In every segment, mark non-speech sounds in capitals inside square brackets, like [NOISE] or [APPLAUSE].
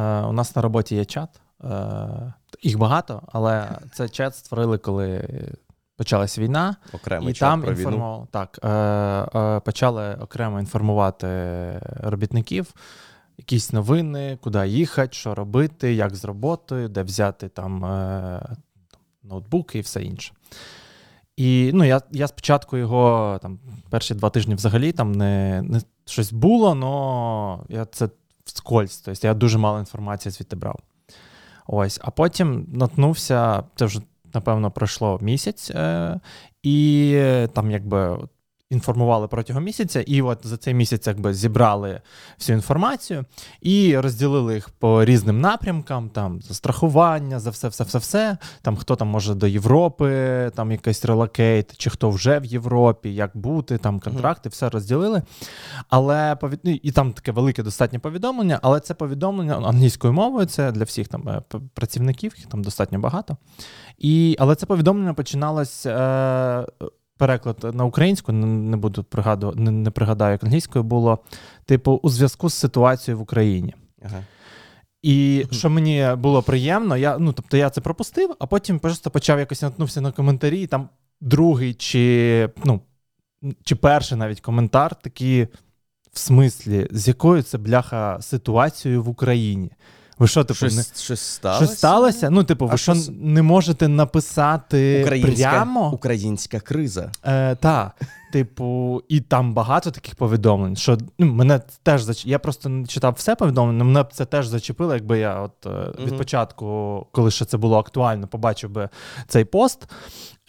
у нас на роботі є чат. Їх багато, але [LAUGHS] це чат створили, коли почалась війна. Окремий і чат там про інформував, війну. так, е, е, почали окремо інформувати робітників. Якісь новини, куди їхати, що робити, як з роботою, де взяти там е, ноутбуки і все інше. І ну, я я спочатку його там перші два тижні взагалі там не не щось було, але я це вскользь. Тобто я дуже мало інформації звідти брав. Ось, А потім наткнувся, це вже, напевно, пройшло місяць, е, і там якби інформували протягом місяця, і от за цей місяць якби зібрали всю інформацію і розділили їх по різним напрямкам: там за страхування, за все, все, все, все. Там хто там може до Європи, там якийсь relocate, чи хто вже в Європі, як бути, там контракти, все розділили. Але ну, і там таке велике достатнє повідомлення, але це повідомлення англійською мовою, це для всіх там е, працівників, їх там достатньо багато. І, Але це повідомлення починалось. Е, переклад на українську, не буду пригадувати, не, не пригадаю, як англійською було, типу, у зв'язку з ситуацією в Україні. Ага. І що мені було приємно, я ну тобто я це пропустив, а потім просто почав якось наткнувся на коментарі, і там другий чи ну, чи перший навіть коментар такий, в смислі, з якою це бляха ситуацією в Україні. Ви що, типу, щось, не... щось сталося? Щось сталося? Ну, типу, ви що не можете написати українська, прямо? Українська криза. Е, Так. Типу, і там багато таких повідомлень, що ну, мене теж зач... Я просто не читав все повідомлення, мене б це теж зачепило, якби я от uh від початку, коли ще це було актуально, побачив би цей пост.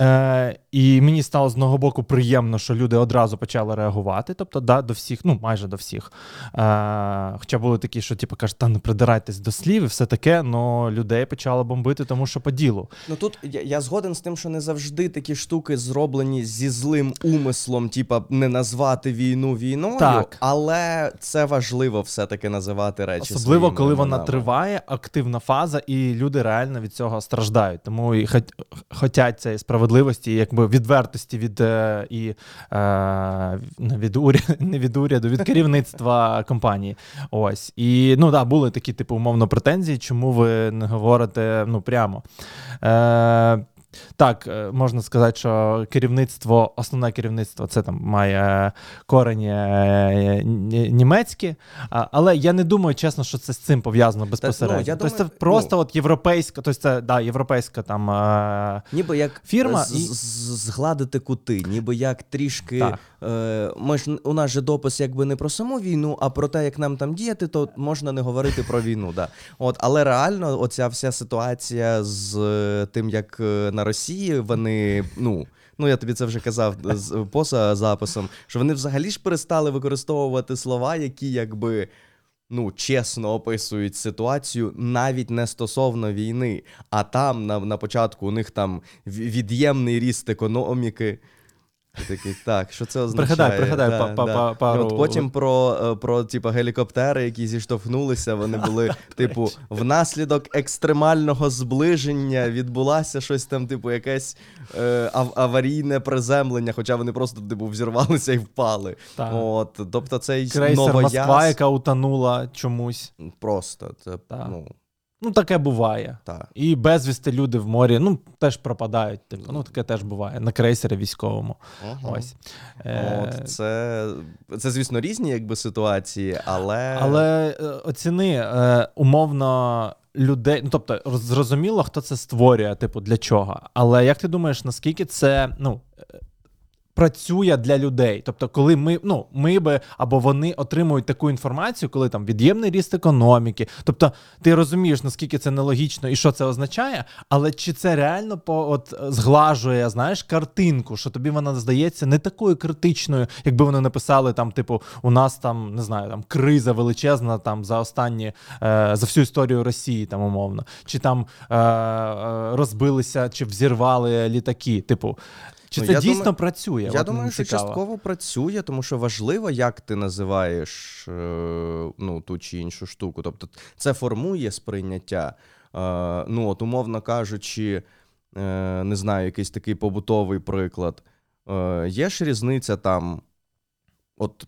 Е, І мені стало з одного боку приємно, що люди одразу почали реагувати. Тобто, да, до всіх, ну майже до всіх. Е, Хоча були такі, що типу, кажуть, та не придирайтесь до слів, і все таке, але людей почало бомбити, тому що по ділу. Ну тут я, я згоден з тим, що не завжди такі штуки зроблені зі злим умислом, типа не назвати війну війною, так. але це важливо все-таки називати речі. Особливо, коли іменами. вона триває, активна фаза, і люди реально від цього страждають. Тому і хот, хотять цієї справедливості, якби відвертості від е, і е, від уряду, [LAUGHS] не від уряду, від керівництва [LAUGHS] компанії. Ось. І ну да, були такі, типу, умовно, претензії, чому ви не говорите ну, прямо. Е, так, е, можна сказати, що керівництво, основне керівництво це там має корені е, німецькі, але я не думаю, чесно, що це з цим пов'язано безпосередньо. Та, ну, тобто думаю, це просто ну, от європейська, тобто це да, європейська там е, ніби як фірма з- і... згладити кути, ніби як трішки. Так. Е, ми ж у нас же допис якби не про саму війну, а про те, як нам там діяти, то можна не говорити про війну. Да. От, Але реально, оця вся ситуація з тим, як на Росії вони, ну. Ну, я тобі це вже казав з поза записом, що вони взагалі ж перестали використовувати слова, які якби ну, чесно описують ситуацію навіть не стосовно війни. А там на на початку у них там від'ємний ріст економіки. Такий, так, що це означає? Пригадай, пригадай да, па, да. пару... От Потім про е, про типу, гелікоптери, які зіштовхнулися, вони були, [LAUGHS] типу, внаслідок екстремального зближення відбулося щось там, типу, якесь е, аварійне приземлення, хоча вони просто типу, взірвалися і впали. Так. От, Тобто цей Крейсер. Москва, яка утонула чомусь. Просто. це, так. ну... Ну, таке буває. Так. І безвісти люди в морі ну, теж пропадають. Типу, ну, таке теж буває на крейсері військовому. Ага. Ось. От, Це, це, звісно, різні якби, ситуації, але. Але е, оціни е, умовно. Людей, ну тобто зрозуміло, хто це створює, типу, для чого. Але як ти думаєш, наскільки це ну, працює для людей. Тобто, коли ми ну ми би або вони отримують таку інформацію, коли там від'ємний ріст економіки. Тобто, ти розумієш, наскільки це нелогічно і що це означає, але чи це реально по от зглажує знаєш картинку, що тобі вона здається не такою критичною, якби вони написали там, типу, у нас там не знаю, там криза величезна там за останні е, за всю історію Росії, там умовно, чи там е, е розбилися, чи взірвали літаки. Типу, чи ну, це дійсно думаю, працює? Я От думаю, що цікаво. частково працює, тому що важливо, як ти називаєш е, ну, ту чи іншу штуку. Тобто це формує сприйняття. Е, ну, от, умовно кажучи, е, не знаю, якийсь такий побутовий приклад. Є ж різниця там, от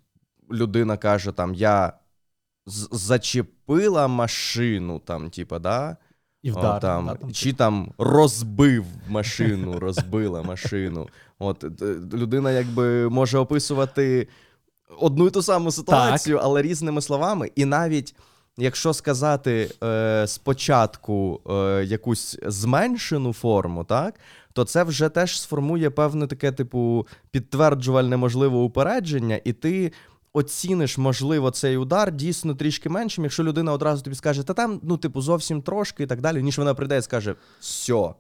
людина каже, там, я зачепила машину, там, типа, да? І вдар, О, там, да, там, Чи там розбив машину, розбила машину. От Людина якби може описувати одну і ту саму ситуацію, так. але різними словами. І навіть якщо сказати е, спочатку е, якусь зменшену форму, так, то це вже теж сформує певне таке, типу, підтверджувальне можливе упередження, і ти. Оціниш, можливо, цей удар дійсно трішки меншим, якщо людина одразу тобі скаже, та там, ну, типу, зовсім трошки і так далі, ніж вона прийде і скаже: все,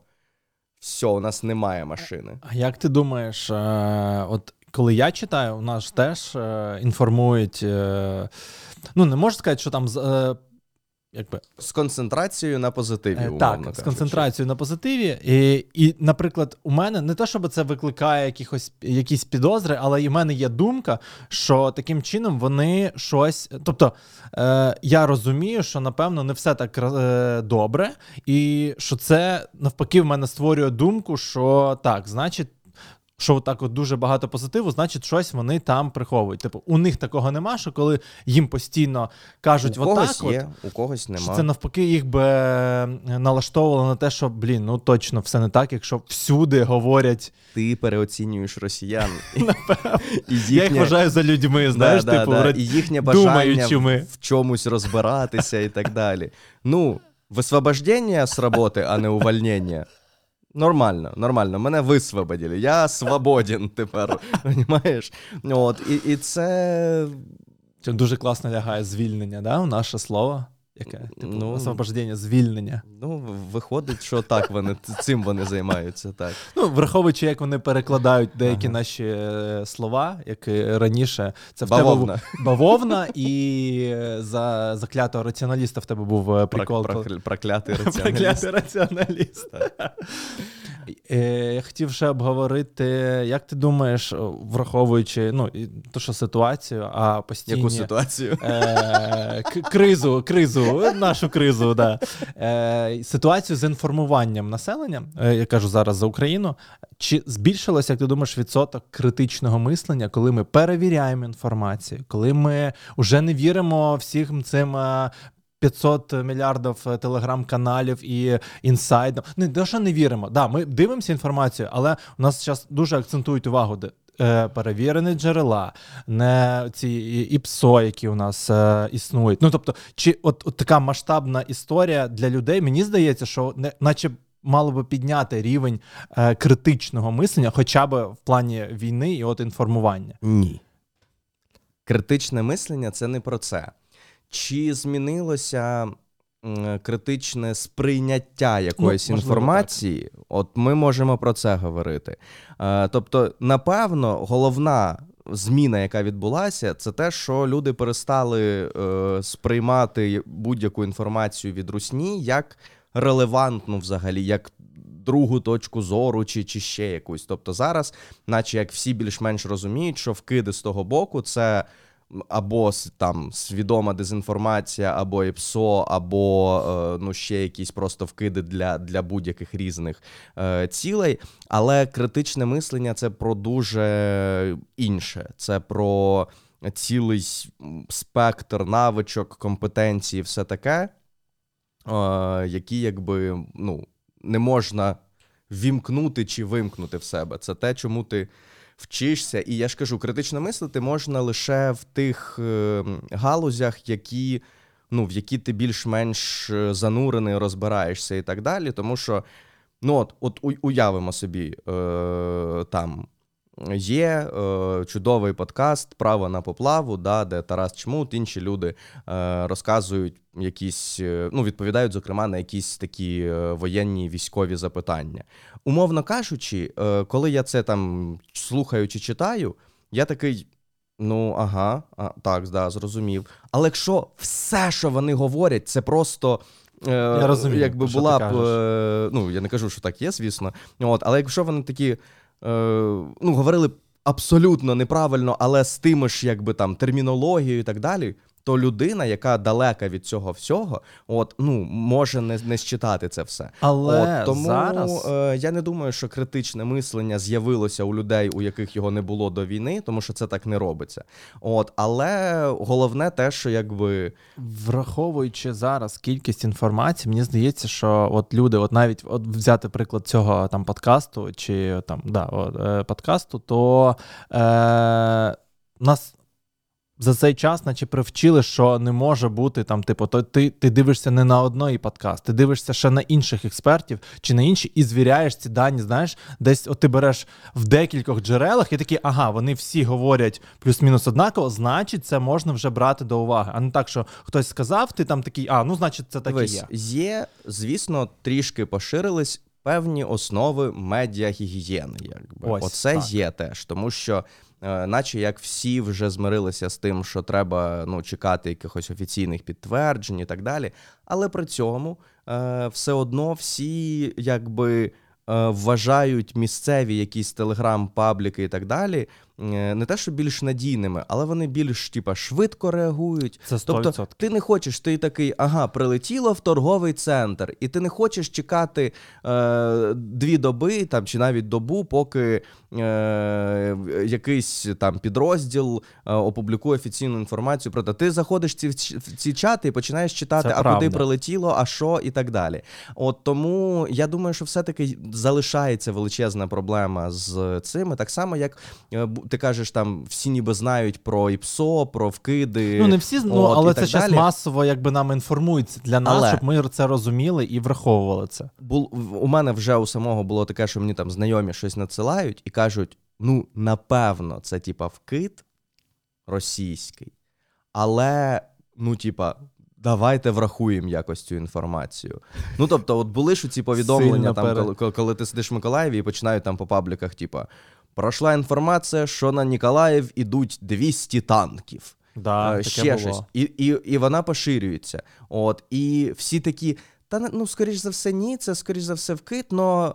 все, у нас немає машини. А як ти думаєш, е, от коли я читаю, у нас теж е, інформують. Е, ну, не можу сказати, що там. Е, Якби з концентрацією на позитиві, умовно так, кажучи. з концентрацією на позитиві, і, і, наприклад, у мене не те, щоб це викликає якихось якісь підозри, але і в мене є думка, що таким чином вони щось. Тобто е, я розумію, що напевно не все так е, добре, і що це навпаки в мене створює думку, що так, значить що так от дуже багато позитиву, значить, щось вони там приховують. Типу, у них такого нема, що коли їм постійно кажуть, у когось є, от, у когось нема. Це навпаки їх би е, налаштовувало на те, що блін, ну точно все не так, якщо всюди говорять. Ти переоцінюєш росіян. [LAUGHS] Я їх вважаю за людьми, знаєш, типу, і їхнє бажання в чомусь розбиратися і так далі. Ну, висвобождення з роботи, а не увольнення. Нормально, нормально. Мене висвободили. Я свободен тепер. [LAUGHS] розумієш? От, І і це. Це дуже класно лягає звільнення, да? наше слово. Яке? Типу, ну, освобождення, звільнення. Ну, виходить, що так вони цим вони займаються. так. Ну, враховуючи, як вони перекладають деякі ага. наші е, слова, як раніше, це в бавовна. тебе бавовна, і за заклятого раціоналіста в тебе був е, прикол. Про, про, проклятий [LAUGHS] раціоналіст. Проклятий раціоналіст. Е, я хотів ще обговорити, як ти думаєш, враховуючи ну, то, що ситуацію, а постійні... Яку ситуацію? Е, кризу, кризу, нашу кризу, да. Е, ситуацію з інформуванням населення, е, я кажу зараз за Україну. Чи збільшилося, як ти думаєш, відсоток критичного мислення, коли ми перевіряємо інформацію, коли ми вже не віримо всім цим 500 мільярдів е, телеграм-каналів і інсайдів. Не те, що не віримо. Да, ми дивимося інформацію, але у нас зараз дуже акцентують увагу. Е, перевірені джерела, не ці ІПСО, які у нас е, існують. Ну тобто, чи от, от така масштабна історія для людей, мені здається, що не наче. Мало би підняти рівень е, критичного мислення, хоча б в плані війни і от інформування. Ні. Критичне мислення це не про це. Чи змінилося критичне сприйняття якоїсь ну, інформації? Так. От ми можемо про це говорити. Е, тобто, напевно, головна. Зміна, яка відбулася, це те, що люди перестали е, сприймати будь-яку інформацію від русні як релевантну, взагалі, як другу точку зору, чи чи ще якусь. Тобто зараз, наче як всі більш-менш розуміють, що вкиди з того боку це або там свідома дезінформація, або ІПСО, або е, ну ще якісь просто вкиди для для будь-яких різних е, цілей. Але критичне мислення це про дуже інше. Це про цілий спектр навичок, компетенції, все таке, е, які якби ну, не можна вімкнути чи вимкнути в себе. Це те, чому ти вчишся. І я ж кажу, критично мислити можна лише в тих е, галузях, які. Ну, в які ти більш-менш е, занурений, розбираєшся і так далі. Тому що, ну от от уявимо собі, е, там Є е, чудовий подкаст Право на поплаву, да, де Тарас Чмут, інші люди е, розказують якісь, е, ну відповідають, зокрема, на якісь такі е, воєнні військові запитання. Умовно кажучи, е, коли я це там слухаю чи читаю, я такий. Ну, ага, а, так, да, зрозумів. Але якщо все, що вони говорять, це просто. Е, я розумію, якби була б. Е, ну, я не кажу, що так є, звісно. От, Але якщо вони такі ну, говорили абсолютно неправильно, але з тими ж якби там термінологією і так далі, то людина, яка далека від цього всього, от ну може не не считати це все. Але от, тому зараз... е, я не думаю, що критичне мислення з'явилося у людей, у яких його не було до війни, тому що це так не робиться. От, але головне те, що якби враховуючи зараз кількість інформації, мені здається, що от люди, от навіть от взяти приклад цього там подкасту чи там да, от, е, подкасту, то е, нас за цей час, наче привчили, що не може бути там, типу, то ти ти дивишся не на одної подкаст, ти дивишся ще на інших експертів чи на інші, і звіряєш ці дані. Знаєш, десь от ти береш в декількох джерелах і такий, ага, вони всі говорять плюс-мінус однаково, значить, це можна вже брати до уваги. А не так, що хтось сказав, ти там такий, а ну значить, це так і є. Є, звісно, трішки поширились. Певні основи медіагігієни, якби Ось, оце так. є теж, тому що наче як всі вже змирилися з тим, що треба ну, чекати якихось офіційних підтверджень і так далі. Але при цьому е, все одно всі якби. Е, вважають місцеві якісь телеграм-пабліки і так далі, е, не те, що більш надійними, але вони більш типа швидко реагують. Це 100%. Тобто ти не хочеш, ти такий, ага, прилетіло в торговий центр, і ти не хочеш чекати е, дві доби там чи навіть добу, поки е, якийсь там підрозділ е, опублікує офіційну інформацію про те. Ти заходиш ці, в ці чати і починаєш читати, Це а правда. куди прилетіло, а що, і так далі. От тому я думаю, що все-таки залишається величезна проблема з цими. Так само, як е, ти кажеш, там всі ніби знають про ІПСО, про вкиди. Ну не всі ну, от, але це зараз масово якби нам інформується для нас, але... щоб ми це розуміли і враховували це. Бул у мене вже у самого було таке, що мені там знайомі щось надсилають і кажуть: ну, напевно, це типа вкид російський, але ну, типа. Давайте врахуємо якось цю інформацію. Ну тобто, от були ж ці повідомлення, там, коли, коли ти сидиш в Миколаєві і починають там по пабліках, типа, пройшла інформація, що на Ніколаїв ідуть 200 танків. Да, е, Ще було. щось. І і, і вона поширюється. От, І всі такі, та ну, скоріш за все, ні, це скоріш за все вкид, але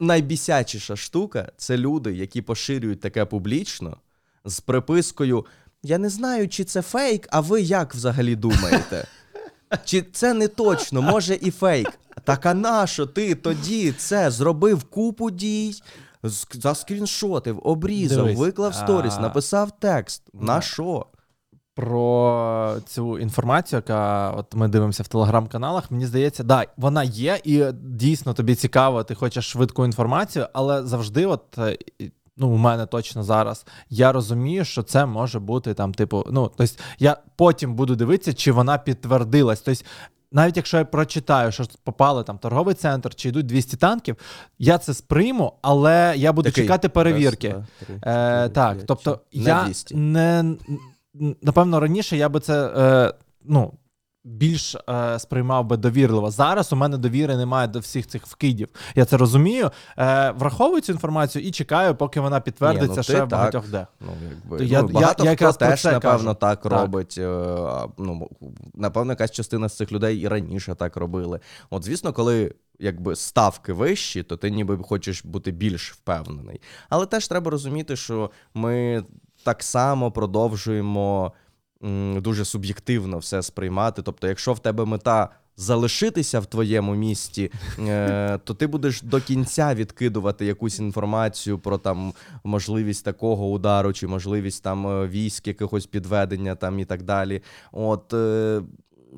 найбісячіша штука це люди, які поширюють таке публічно з припискою. Я не знаю, чи це фейк, а ви як взагалі думаєте? Чи це не точно, може і фейк. Так а нащо ти тоді це зробив купу дій, заскріншотив, обрізав, Дивись, виклав сторіс, а... написав текст. На що? Про цю інформацію, яка от ми дивимося в телеграм-каналах, мені здається, да, вона є, і дійсно тобі цікаво, ти хочеш швидку інформацію, але завжди, от е, ну, у мене точно зараз, я розумію, що це може бути там, типу, ну, тобто я потім буду дивитися, чи вона підтвердилась. Тобто, навіть якщо я прочитаю, що попали там торговий центр, чи йдуть 200 танків, я це сприйму, але я буду Такий, чекати перевірки. Раз, два, три, е, Так, тобто не я 200. не напевно раніше я би це е, ну більш е, сприймав би довірливо. Зараз у мене довіри немає до всіх цих вкидів. Я це розумію. Е, Враховую цю інформацію і чекаю, поки вона підтвердиться Ні, ну, ще в багатьох де. Ну, якби, То я, ну, багато я, хто теж, напевно, так, так робить. Е, ну, Напевно, якась частина з цих людей і раніше так робили. От, звісно, коли. Якби ставки вищі, то ти ніби хочеш бути більш впевнений. Але теж треба розуміти, що ми так само продовжуємо дуже суб'єктивно все сприймати. Тобто, якщо в тебе мета залишитися в твоєму місті, [LAUGHS] е, то ти будеш до кінця відкидувати якусь інформацію про там можливість такого удару, чи можливість там е, військ, якогось підведення там і так далі. От е,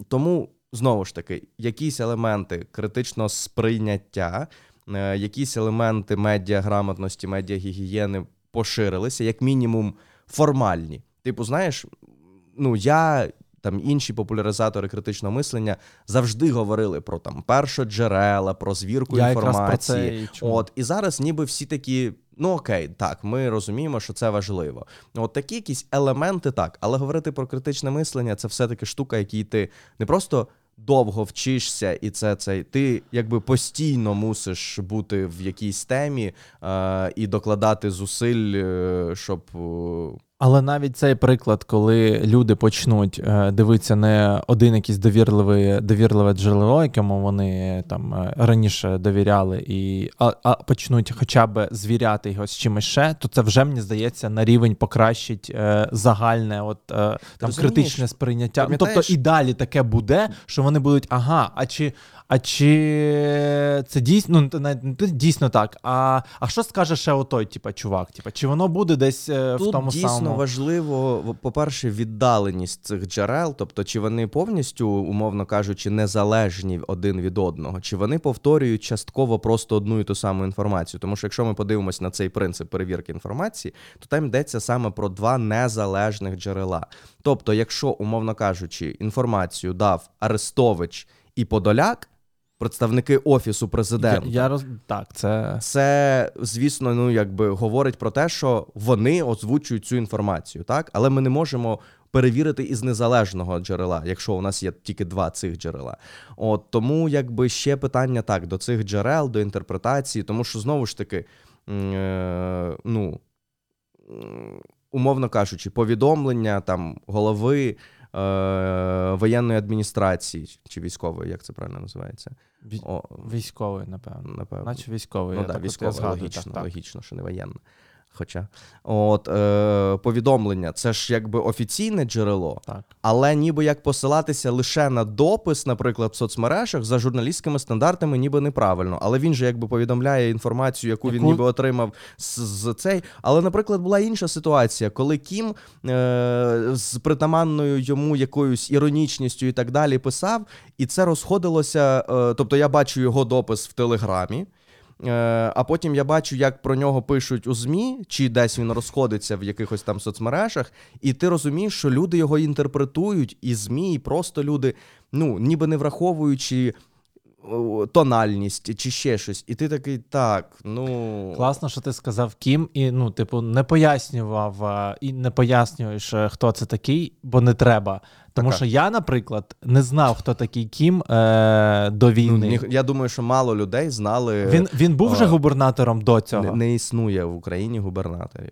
тому знову ж таки, якісь елементи критичного сприйняття, якісь елементи медіаграмотності, медіагігієни поширилися, як мінімум формальні. Типу, знаєш, ну я. Там інші популяризатори критичного мислення завжди говорили про там першоджерела, про звірку Я інформації. Про це От і зараз, ніби всі такі, ну окей, так, ми розуміємо, що це важливо. От такі якісь елементи, так, але говорити про критичне мислення це все-таки штука, якій ти не просто довго вчишся, і це цей ти якби постійно мусиш бути в якійсь темі е, і докладати зусиль, е, щоб. Але навіть цей приклад, коли люди почнуть е, дивитися не один якийсь довірливий, довірливе джерело, якому вони там е, раніше довіряли, і а, а почнуть хоча б звіряти його з чимось ще, то це вже мені здається на рівень покращить е, загальне, от е, там розумієш? критичне сприйняття. Ну, тобто і далі таке буде, що вони будуть, ага, а чи. А чи це дійсно ну, дійсно так? А а що скаже ще отой, типа, чувак? Типа, чи воно буде десь е, Тут в тому дійсно самому важливо, по-перше, віддаленість цих джерел, тобто чи вони повністю, умовно кажучи, незалежні один від одного, чи вони повторюють частково просто одну і ту саму інформацію. Тому що якщо ми подивимося на цей принцип перевірки інформації, то там йдеться саме про два незалежних джерела. Тобто, якщо, умовно кажучи, інформацію дав Арестович і Подоляк, представники офісу президента. я роз... так, це Це, звісно, ну якби говорить про те, що вони озвучують цю інформацію, так? Але ми не можемо перевірити із незалежного джерела, якщо у нас є тільки два цих джерела. От тому, якби ще питання так до цих джерел, до інтерпретації, тому що знову ж таки, е, ну умовно кажучи, повідомлення там голови. Е, Воєнної адміністрації чи військової, як це правильно називається? Військової, напевно. напевно. Наче військової. Ну я так, я згадую, логічно, так, так. логічно, що не воєнне. Хоча, от е, повідомлення, це ж якби офіційне джерело, Так. але ніби як посилатися лише на допис, наприклад, в соцмережах за журналістськими стандартами, ніби неправильно. Але він же якби повідомляє інформацію, яку, він ніби отримав з, з цей. Але, наприклад, була інша ситуація, коли Кім е, з притаманною йому якоюсь іронічністю і так далі писав, і це розходилося. Е, тобто я бачу його допис в Телеграмі. Е, А потім я бачу, як про нього пишуть у ЗМІ, чи десь він розходиться в якихось там соцмережах, і ти розумієш, що люди його інтерпретують, і ЗМІ, і просто люди, ну, ніби не враховуючи тональність чи ще щось. І ти такий, так, ну. Класно, що ти сказав Кім, і ну, типу, не пояснював і не пояснюєш, е, хто це такий, бо не треба. Тому Така. що я, наприклад, не знав, хто такий Кім е, до Ну, війни. ні- я думаю, що мало людей знали. Він, він був вже губернатором до цього. не, не існує в Україні губернаторів.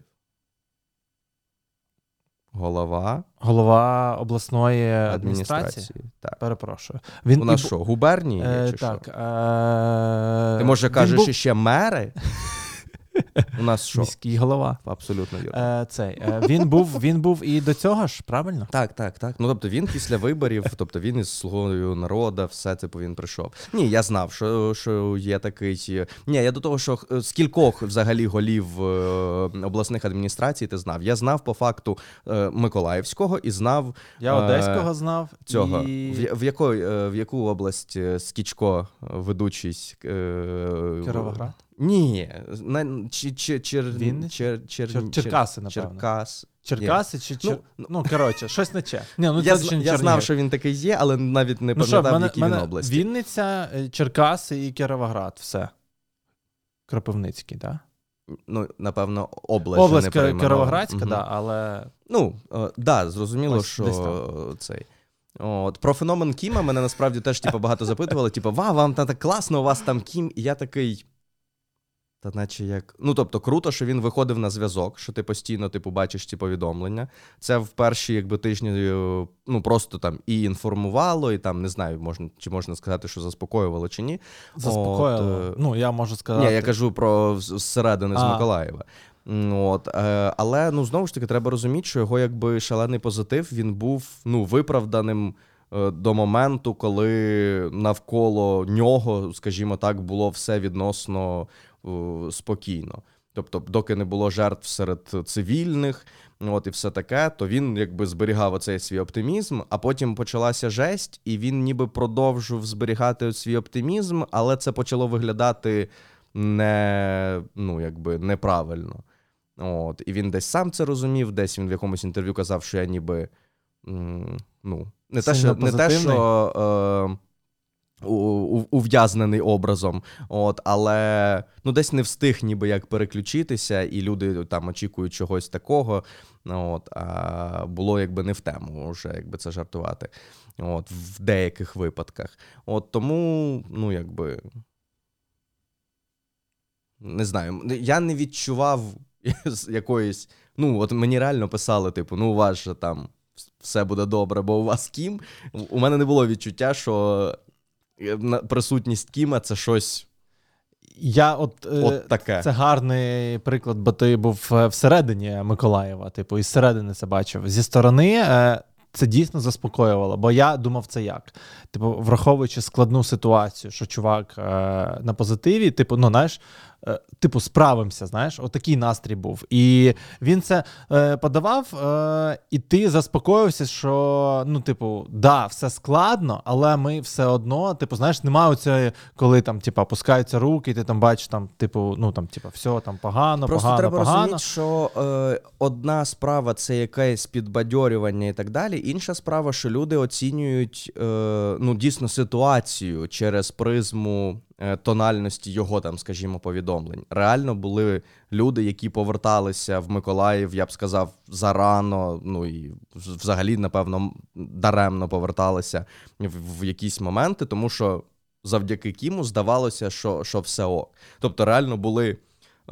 Голова Голова обласної адміністрації. адміністрації. Так. Перепрошую. Він У нас і... що, губернії? Е, чи так. що? Е, Ти може кажеш був іще мери? [LAUGHS] У нас що? міський голова. Абсолютно вірно. Е, цей, е, він, був, він був і до цього ж, правильно? Так, так, так. Ну тобто він після виборів, тобто він із слугою народу, все типу він прийшов. Ні, я знав, що, що є такий. Ні, я до того, що е, з кількох взагалі голів е, обласних адміністрацій ти знав. Я знав по факту е, Миколаївського і знав Я Е, Одеського знав. цього. І... В, в, якої, е, в яку область е, Скічко е, ведучий? е, Кіровоград? Ні, на, чи, чи, чер, чер, чер, Чер- Черкаси, напевно. Черкас. Черкаси чи Чер... Ну, Ну, коротше, щось не че. Ні, ну, я це я знав, що він такий є, але навіть не Ну пам'ятав, в якій він області. Вінниця, е, Черкаси і Кіровоград. Все. Кропивницький, так? Ну, напевно, область. Область не. Кіровоградська, Мгм. да, але Ну, е, да, зрозуміло, Ось що цей. От, про феномен Кіма мене насправді теж типу, багато запитували. Типу, ва, вам так класно, у вас там Кім. І я такий. Та наче як. Ну, тобто, круто, що він виходив на зв'язок, що ти постійно типу, бачиш ці повідомлення. Це в перші якби, тижні е, ну, просто там і інформувало, і там не знаю, можна, чи можна сказати, що заспокоювало чи ні. заспокоїло. От, е, ну, я можу сказати. Ні, я кажу про зсередини з Миколаєва. От, е, але ну знову ж таки треба розуміти, що його якби шалений позитив він був ну виправданим до моменту, коли навколо нього, скажімо так, було все відносно спокійно. Тобто, доки не було жертв серед цивільних, от і все таке, то він якби зберігав оцей свій оптимізм, а потім почалася жесть, і він ніби продовжив зберігати свій оптимізм, але це почало виглядати не, ну, якби неправильно. От, і він десь сам це розумів, десь він в якомусь інтерв'ю казав, що я ніби. Ну, не те, що, не те, що е, ув'язнений образом, от, але ну, десь не встиг ніби як переключитися, і люди там очікують чогось такого. От, а було якби не в тему вже якби це жартувати. От, в деяких випадках. От тому, ну, якби. Не знаю, я не відчував якоїсь. Ну, от мені реально писали, типу, ну, у вас же там все буде добре, бо у вас Кім. У мене не було відчуття, що присутність Кіма це щось. Я от, е, от таке. Це гарний приклад, бо ти був е, всередині Миколаєва, типу, із середини це бачив. Зі сторони це дійсно заспокоювало, бо я думав, це як. Типу, враховуючи складну ситуацію, що чувак е, на позитиві, типу, ну знаєш, Е, типу, справимося, знаєш, отакий настрій був. І він це е, подавав, е, і ти заспокоївся, що ну, типу, да, все складно, але ми все одно, типу, знаєш, немає оцеї, коли там, типу, опускаються руки, і ти там бачиш, там, типу, ну там, типу, все там погано, Просто погано, треба погано. розуміти, що е, одна справа це якесь підбадьорювання і так далі. Інша справа, що люди оцінюють е, ну, дійсно ситуацію через призму. Е, тональності його там, скажімо, повідомлень. Реально були люди, які поверталися в Миколаїв, я б сказав, зарано, ну і взагалі, напевно, даремно поверталися в, якісь моменти, тому що завдяки Кіму здавалося, що що все ок. Тобто, реально були.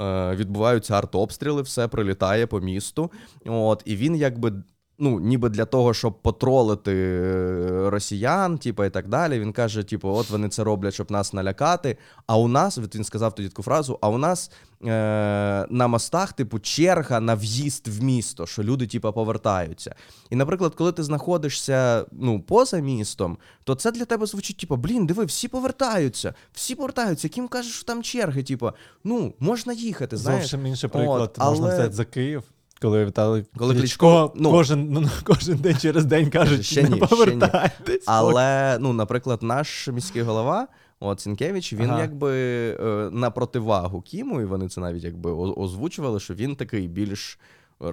Е, відбуваються артобстріли, все прилітає по місту. От, І він якби ну, ніби для того, щоб потролити е, росіян, типу, і так далі. Він каже: типу, от вони це роблять, щоб нас налякати. А у нас, от він сказав тоді таку фразу: а у нас е- на мостах, типу, черга на в'їзд в місто, що люди, типу, повертаються. І, наприклад, коли ти знаходишся ну, поза містом, то це для тебе звучить, типу, блін, диви, всі повертаються, всі повертаються. Яким кажеш, що там черги, типу, ну, можна їхати. знаєш. Зовсім інший приклад от, можна але... взяти за Київ. Коли Віталій Коли Кличко, ну, кожен ну, кожен день через день кажуть, ще не повертайтесь. Але, ну, наприклад, наш міський голова от Сінкевич, він ага. якби е, на противагу Кіму, і вони це навіть якби озвучували, що він такий більш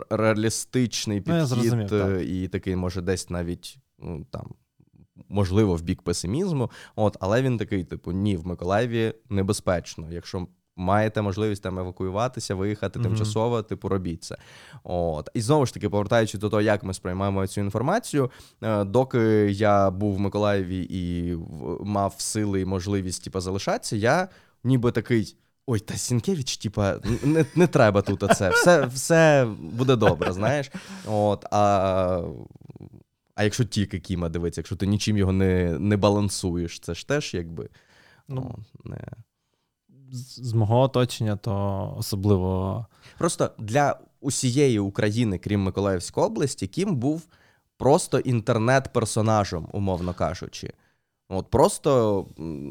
реалістичний підхід, ну, так. і такий, може, десь навіть ну, там. Можливо, в бік песимізму, от, але він такий, типу, ні, в Миколаєві небезпечно. Якщо маєте можливість там евакуюватися, виїхати mm-hmm. тимчасово, типу, робіть це. От. І знову ж таки, повертаючись до того, як ми сприймаємо цю інформацію, е, доки я був в Миколаєві і мав сили і можливість типу, залишатися, я ніби такий. Ой, та Сінкевич, типа, не не треба тут оце. Все все буде добре, знаєш. От, А а якщо тільки Кіма дивиться, якщо ти нічим його не не балансуєш, це ж теж якби. Ну, о, не з мого оточення, то особливо. Просто для усієї України, крім Миколаївської області, Кім був просто інтернет-персонажем, умовно кажучи. От Просто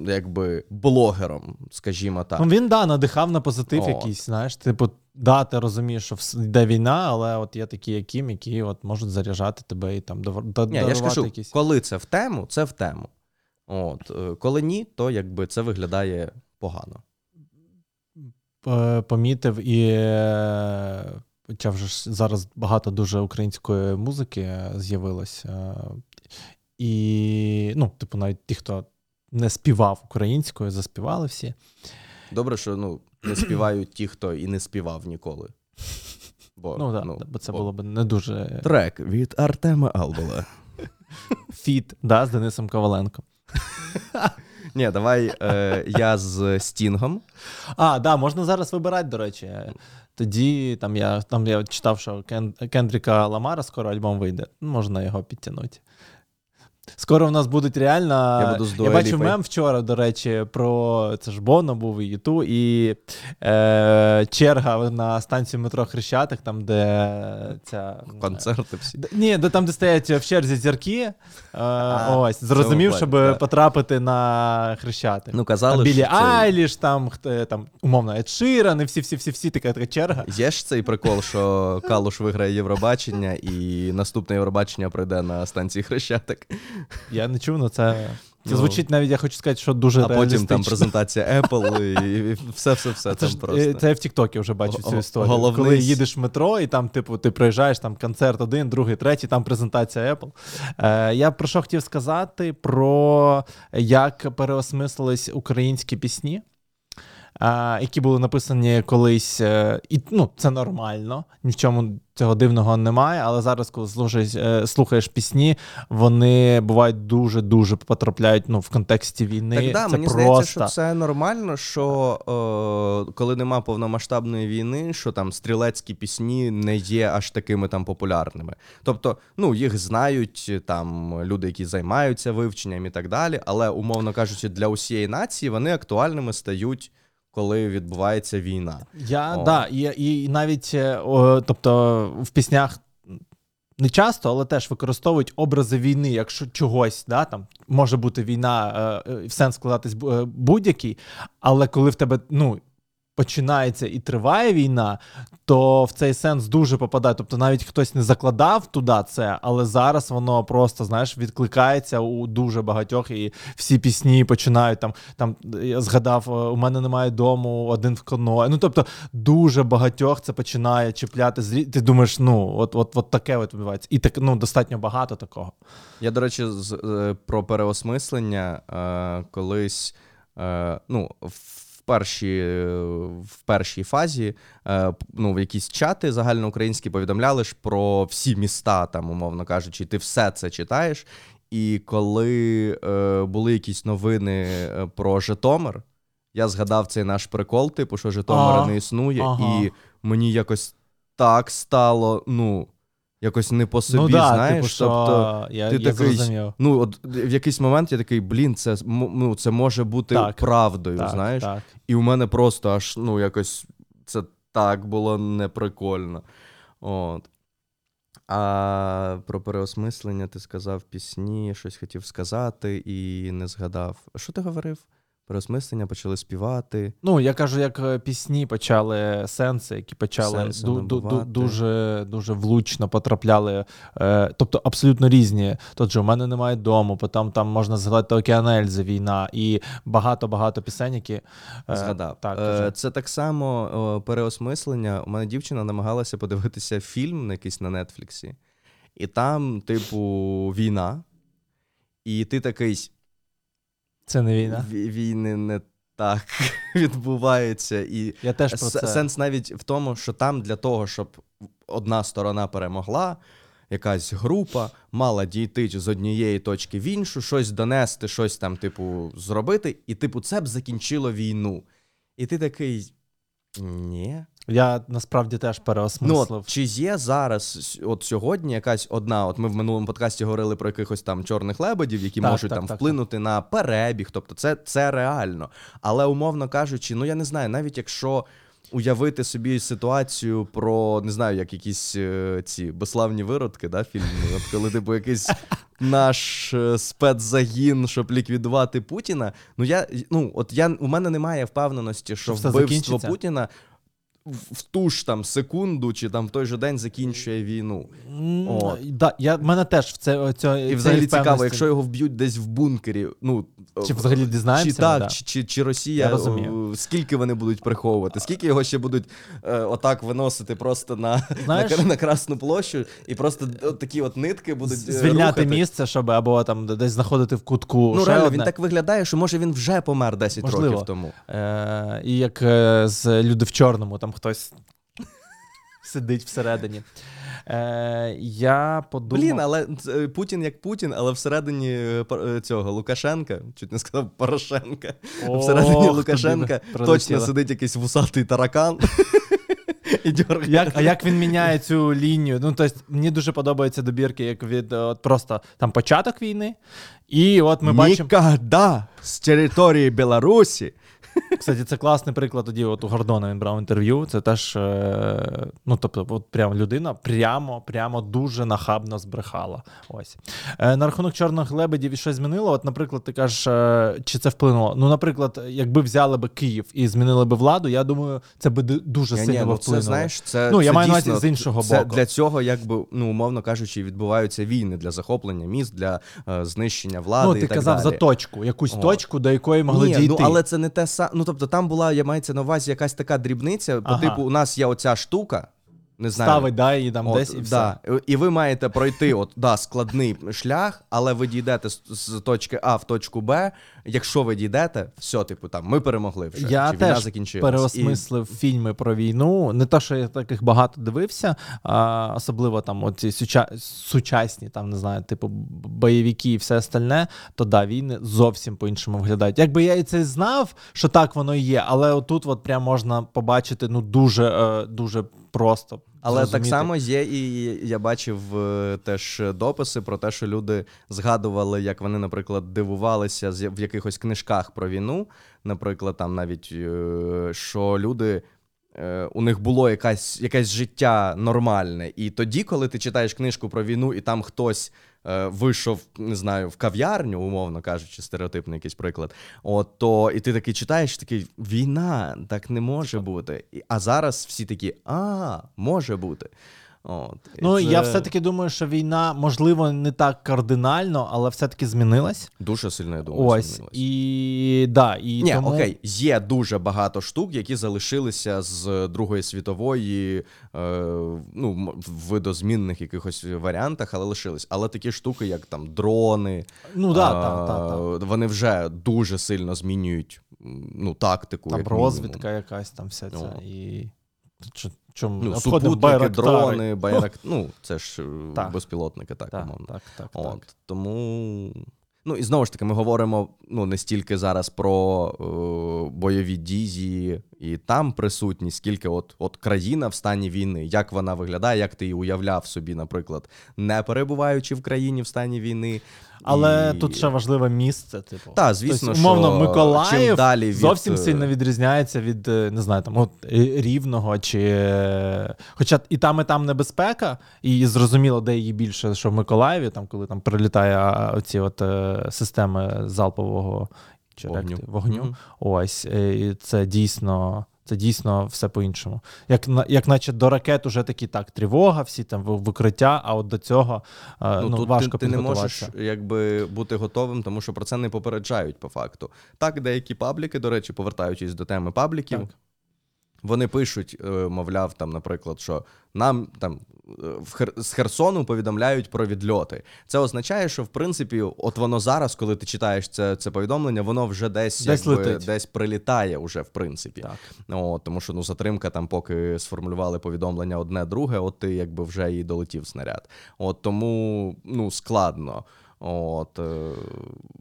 якби блогером, скажімо так. Ну Він да, надихав на позитив О. якийсь, знаєш. Типу, да, ти розумієш, що йде війна, але от є такі, як Кім, які от можуть заряджати тебе і там до, Ні, я ж кажу, якісь... Коли це в тему, це в тему. От, е, Коли ні, то якби це виглядає погано. Е, помітив і е, хоча вже зараз багато дуже української музики з'явилось. Е, і, ну, типу, навіть ті, хто не співав українською, заспівали всі. Добре, що ну, не співають ті, хто і не співав ніколи. Бо ну, да, ну, бо це бо... було б не дуже. Трек від Артема Албола. [LAUGHS] Фіт, да, з Денисом Коваленком. [LAUGHS] Ні, давай е, я з Стінгом. А, да, можна зараз вибирати, до речі. Тоді там я там я читав, що Кендріка Ламара скоро альбом вийде. Можна його підтягнути. Скоро в нас будуть реально. Я буду з Я бачив мем вчора, до речі, про це ж Боно був і Юту, і е, черга на станцію метро Хрещатик, там, де ця. Концерти всі. Ні, де там, де стоять в черзі зірки. Е, ось, Зрозумів, щоб да. потрапити на Хрещатик. Ну, казали, там Білі що Айліш, там, там, умовно, Ед Ширан, і всі-всі-всі-всі така така черга. Є ж цей прикол, що Калуш виграє Євробачення, і наступне Євробачення пройде на станції Хрещатик. Я не чув, але це. Це ну, звучить навіть, я хочу сказати, що дуже. А потім там презентація Apple і все-все-все. Це там просто. це я в Тіктокі вже бачу цю історію. Головний... Коли їдеш в метро, і там, типу, ти приїжджаєш, там концерт один, другий, третій, там презентація Apple. Е, Я про що хотів сказати: про як переосмислились українські пісні. А, які були написані колись, е, і ну, це нормально, ні в чому цього дивного немає. Але зараз, коли слухаєш, е, слухаєш пісні, вони бувають дуже дуже потрапляють ну, в контексті війни. Так, да, це мені просто... здається, що це нормально, що е, коли нема повномасштабної війни, що там стрілецькі пісні не є аж такими там популярними. Тобто, ну їх знають там люди, які займаються вивченням і так далі, але умовно кажучи, для усієї нації вони актуальними стають. Коли відбувається війна, я О. да, і, і навіть е, о, тобто в піснях не часто, але теж використовують образи війни, якщо чогось, да, там може бути війна, е, е, в сенс складатись будь-який, але коли в тебе ну, починається і триває війна, то в цей сенс дуже попадає. Тобто навіть хтось не закладав туди це, але зараз воно просто знаєш відкликається у дуже багатьох, і всі пісні починають там. Там я згадав, е, у мене немає дому, один в коно. Ну тобто дуже багатьох це починає чіпляти. Ти думаєш, ну от, от, от таке от відбувається. І так ну достатньо багато такого. Я, до речі, з, е, про переосмислення е, колись, е, ну, в першій, е, в першій фазі, е, ну, в якісь чати загальноукраїнські повідомляли ж про всі міста, там, умовно кажучи, ти все це читаєш. І коли е, були якісь новини е, про Житомир, я згадав цей наш прикол, типу, що Житомира А, не існує, ага. і мені якось так стало, ну, якось не по собі, ну да, знаєш. типу, що тобто, я, ти я такий, зрозумів. Ну, от в якийсь момент я такий, блін, це, ну, це може бути Так. правдою, Так, знаєш. так. І у мене просто аж ну, якось це так було неприкольно. От. А про переосмислення ти сказав пісні, щось хотів сказати і не згадав. Що ти говорив? Переосмислення почали співати. Ну, я кажу, як е, пісні почали сенси, які почали Сенси ду- ду- ду- дуже дуже влучно потрапляли. Е, тобто абсолютно різні. Тот же у мене немає дому, потім там можна згадати Океан Ельзи, війна і багато-багато пісень, які е, Згадав. Так, Е, це так само переосмислення. У мене дівчина намагалася подивитися фільм на якийсь на Нетфліксі, і там, типу, війна. І ти такий. Це не війна. Війни не так [LAUGHS] відбуваються. І Я теж про це. сенс навіть в тому, що там для того, щоб одна сторона перемогла, якась група мала дійти з однієї точки в іншу, щось донести, щось там, типу, зробити, і, типу, це б закінчило війну. І ти такий. Ні. Я насправді теж Ну, переосмислив. от, чи є зараз, от сьогодні, якась одна, от ми в минулому подкасті говорили про якихось там чорних лебедів, які Так, можуть так, там так, вплинути на перебіг. Тобто, це, це реально. Але умовно кажучи, ну я не знаю, навіть якщо уявити собі ситуацію про не знаю, як якісь е, ці безславні виродки, да, фільми, от коли типу якийсь [LAUGHS] наш е, спецзагін, щоб ліквідувати Путіна. Ну я ну от я у мене немає впевненості, що Що вбивство? Путіна. В ту ж там секунду чи там в той же день закінчує війну. От. Да, я, мене теж в це, цього, І взагалі цікаво, якщо його вб'ють десь в бункері, ну Чи взагалі дізнаємося Чи так, да. чи, чи, чи Росія, Я о, скільки вони будуть приховувати, скільки його ще будуть е, отак виносити просто на, Знаєш- на, на Красну площу, і просто от такі от нитки будуть е, звільняти рухати. місце, щоб або там десь знаходити в кутку. Ну реально, одне. він так виглядає, що може він вже помер 10 Можливо. років тому. Е, і як е, з люди в чорному, там хтось [LAUGHS] сидить всередині. Е, я подумав. Блін, але е, Путін як Путін, але всередині е, е, цього Лукашенка, чуть не сказав Порошенка. Ох, всередині Лукашенка точно сидить якийсь вусатий таракан. [LAUGHS] І. Як, а як він міняє цю лінію? Ну, тобто, мені дуже подобаються добірки, як від от просто там початок війни, і от ми бачимо. Ніколи з території Білорусі. Кстати, це класний приклад. Тоді от у Гордона він брав інтерв'ю. Це теж, е, ну тобто, от прям людина прямо, прямо дуже нахабно збрехала. Ось е, на рахунок чорних лебедів і щось змінило. От, наприклад, ти кажеш, е, чи це вплинуло? Ну, наприклад, якби взяли би Київ і змінили би владу, я думаю, це би дуже сильно ну, вплинуло. це знаєш, це Ну, я це маю на увазі з іншого це боку. Для цього, якби ну умовно кажучи, відбуваються війни для захоплення міст, для е, знищення влади. ну, і ти так казав далі. за точку, якусь От. точку, до якої могли Ні, дійти. ну але це не те саме. Ну тобто, там була, я мається на увазі якась така дрібниця. По Ага. типу, у нас є оця штука, не знаю. Ставить, да, і там От, десь і да. І ви маєте пройти от, да, складний шлях, але ви дійдете з, з точки А в точку Б. Якщо ви дійдете, все, типу, там, ми перемогли вже. Я чи теж закінчилась. переосмислив фільми про війну. Не то, що я таких багато дивився, а особливо там оці суча... сучасні, там не знаю, типу бойовики і все остальне, то да, війни зовсім по-іншому виглядають. Якби я і це знав, що так воно і є, але отут от прям можна побачити ну дуже, е, дуже просто. Але так само є, і я бачив е, теж дописи про те, що люди згадували, як вони, наприклад, дивувалися в якихось книжках про війну. Наприклад, там навіть е, що люди. е, У них було якась, якесь життя нормальне. І тоді, коли ти читаєш книжку про війну, і там хтось вийшов, не знаю, в кав'ярню, умовно кажучи, стереотипний якийсь приклад. От то і ти такий читаєш, такий війна, так не може бути. А зараз всі такі, а, може бути. От. Ну, це я все-таки думаю, що війна, можливо, не так кардинально, але все-таки змінилась. дуже сильно я думаю, Ось. змінилось. І да, і Ні, тому... окей, є дуже багато штук, які залишилися з Другої світової, е, ну, в видозмінних якихось варіантах, але лишились. Але такі штуки, як там дрони, Ну да, а, так, так, так. вони вже дуже сильно змінюють ну, тактику. Там як мінімум. розвідка якась там вся ця. Ну. І... Чо- Чому Ну, супутники, дрони, [LAUGHS] байрак... ну, це ж е, Так. безпілотники, так, Так, так, так, От, так. Тому. Ну і знову ж таки, ми говоримо ну не стільки зараз про е, бойові дії і там присутні, скільки от, от країна в стані війни, як вона виглядає, як ти її уявляв собі, наприклад, не перебуваючи в країні в стані війни. Але І- тут ще важливе місце, типу. Та, звісно, Тобто, умовно, що Миколаїв чим далі від, зовсім е, сильно відрізняється від, е, не знаю, там, от, е, рівного чи. Хоча і там, і там небезпека, і зрозуміло, де її більше, що в Миколаєві, там, коли там прилітає оці от системи залпового чи Вогню. Ось, і це дійсно. Це дійсно все по-іншому. Як, як наче до ракет уже такі так, тривога, всі там в в а от до цього е, ну, тут важко ти, ти не можеш якби бути готовим, тому що про це не попереджають по факту. Так, деякі пабліки, до речі, повертаючись до теми пабліків, Так. вони пишуть, е, мовляв, там, наприклад, що нам там. З Херсону повідомляють про відльоти. Це означає, що в принципі, от воно зараз, коли ти читаєш це, це повідомлення, воно вже десь, Десь якби, летить. десь прилітає, уже, в принципі. Так. О, тому що ну затримка там, поки сформулювали повідомлення одне друге, от ти якби вже і долетів снаряд. От тому ну складно. От е,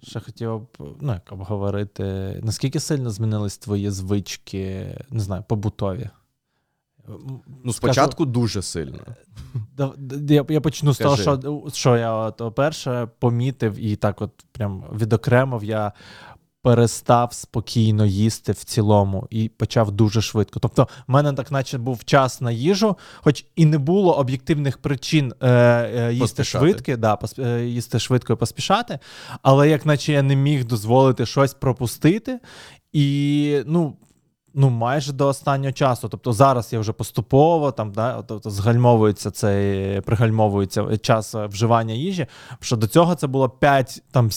Ще хотів б ну, як обговорити, наскільки сильно змінились твої звички, не знаю, побутові. Ну скажу, спочатку дуже сильно. да- да- я, я почну з того, що, що я от, перше помітив і так от прям відокремив, я перестав спокійно їсти в цілому і почав дуже швидко. Тобто, в мене так, наче був час на їжу, хоч і не було об'єктивних причин е, е, їсти швидко, да, пос, е, їсти швидко і поспішати, але як наче я не міг дозволити щось пропустити. І ну. Ну, майже до останнього часу. Тобто зараз я вже поступово там, да, тобто згальмовується цей, пригальмовується час е, вживання їжі. Що до цього це було 5 там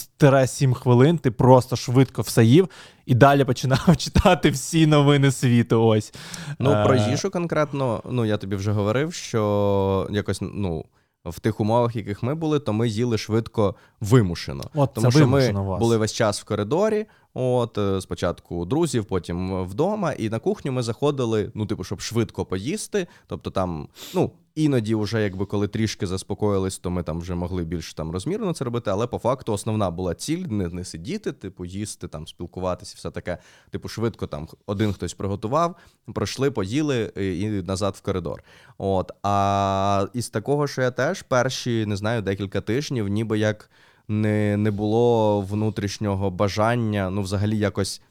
7 хвилин, ти просто швидко все їв і далі починав [LAUGHS] читати всі новини світу. Ось. Ну, про Е, їжу конкретно, ну я тобі вже говорив, що якось ну. В тих умовах, в яких ми були, то ми їли швидко вимушено. От, Тому що ми вимушено у вас. були весь час в коридорі. От е, спочатку друзів, потім вдома, і на кухню ми заходили, ну, типу, щоб швидко поїсти. Тобто там, ну, іноді, вже якби коли трішки заспокоїлись, то ми там вже могли більш там розмірно це робити. Але по факту основна була ціль не, не сидіти, типу, їсти, там, спілкуватися, все таке. Типу, швидко там один хтось приготував, пройшли, поїли е, і назад в коридор. От, а із такого, що я теж перші, не знаю, декілька тижнів, ніби як не, не було внутрішнього бажання, ну, взагалі, якось.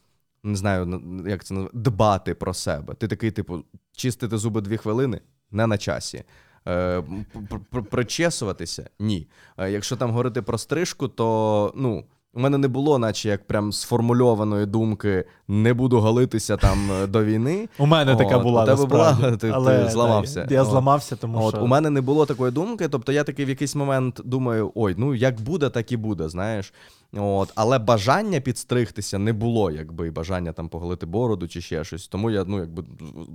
Не знаю, як це називати, дбати про себе. Ти такий, типу, чистити зуби дві хвилини не на часі. Е, пр- пр- причесуватися ні. Е, якщо там говорити про стрижку, то ну, у мене не було, наче як прям сформульованої думки не буду галитися там е, до війни. [LAUGHS] У мене така була. У тебе насправді. була, ти, Але, ти зламався. Я От. зламався, тому От, що У мене не було такої думки. Тобто я такий в якийсь момент думаю, ой, ну як буде, так і буде, знаєш. От, Але бажання підстригтися не було, якби бажання там поголити бороду чи ще щось. Тому я ну, якби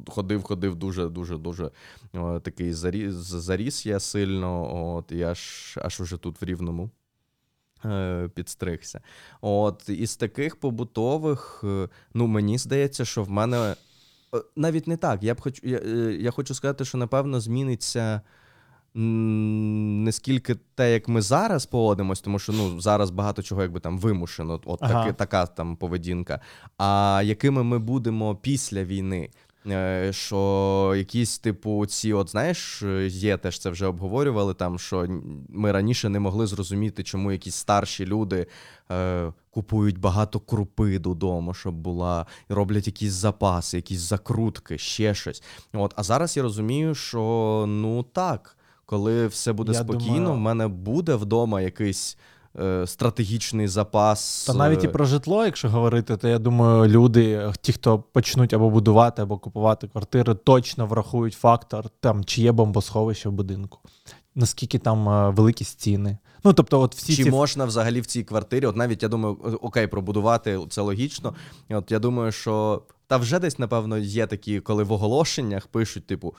ходив, ходив дуже, дуже, дуже о, такий заріс, заріс я сильно. От, і аж аж уже тут в рівному. Е, Підстригся. От із таких побутових, е, ну мені здається, що в мене е, навіть не так. Я б хочу, я, я хочу сказати, що напевно зміниться м, не скільки те, як ми зараз поводимось, тому що ну зараз багато чого якби там вимушено, от Ага. таки, така там поведінка. А якими ми будемо після війни? Е, Що якісь, типу, ці, от знаєш, е, є теж це вже обговорювали. Там що ми раніше не могли зрозуміти, чому якісь старші люди е, купують багато крупи додому, щоб була, роблять якісь запаси, якісь закрутки, ще щось. От, а зараз я розумію, що ну так, коли все буде Я спокійно, думаю- в мене буде вдома якийсь. Е, Стратегічний запас. Та навіть і е, про житло, якщо говорити, то я думаю, люди, ті, хто почнуть або будувати, або купувати квартири, точно врахують фактор, там, чи є бомбосховище в будинку, наскільки там е, великі стіни. Ну, тобто, от всі Чи ці можна взагалі в цій квартирі? От навіть я думаю, окей, пробудувати це логічно. От я думаю, що та вже десь, напевно, є такі, коли в оголошеннях пишуть, типу,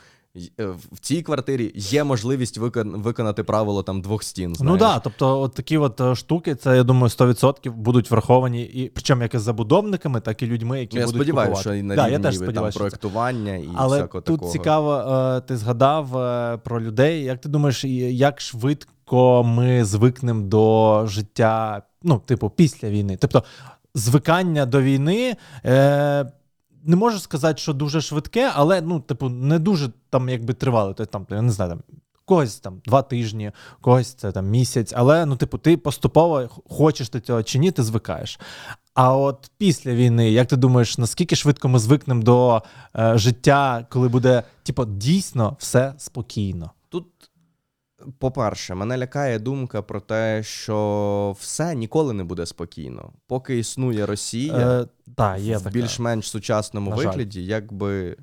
е, в цій квартирі є можливість виконати правило там двох стін. Ну так, да, тобто, от такі от е, штуки, це я думаю, 100% будуть враховані, і причому як і забудовниками, так і людьми, які Ну, я будуть сподіваюся, що і на Да, рівні я теж там, проектування і Але всякого тут такого. цікаво, е, ти згадав е, про людей. Як ти думаєш, як швидко ми звикнемо до життя, ну, типу, після війни? Тобто, звикання до війни. Е, не можу сказати, що дуже швидке, але ну, типу, не дуже там якби тривало. Тобто, там, я не знаю, там, когось там два тижні, когось це там місяць, але ну, типу, ти поступово хочеш до цього чи ні, ти звикаєш. А от після війни, як ти думаєш, наскільки швидко ми звикнемо до е, життя, коли буде типу, дійсно все спокійно? По-перше, мене лякає думка про те, що все ніколи не буде спокійно. Поки існує Росія. Е, та, є в більш-менш сучасному На жаль. вигляді, якби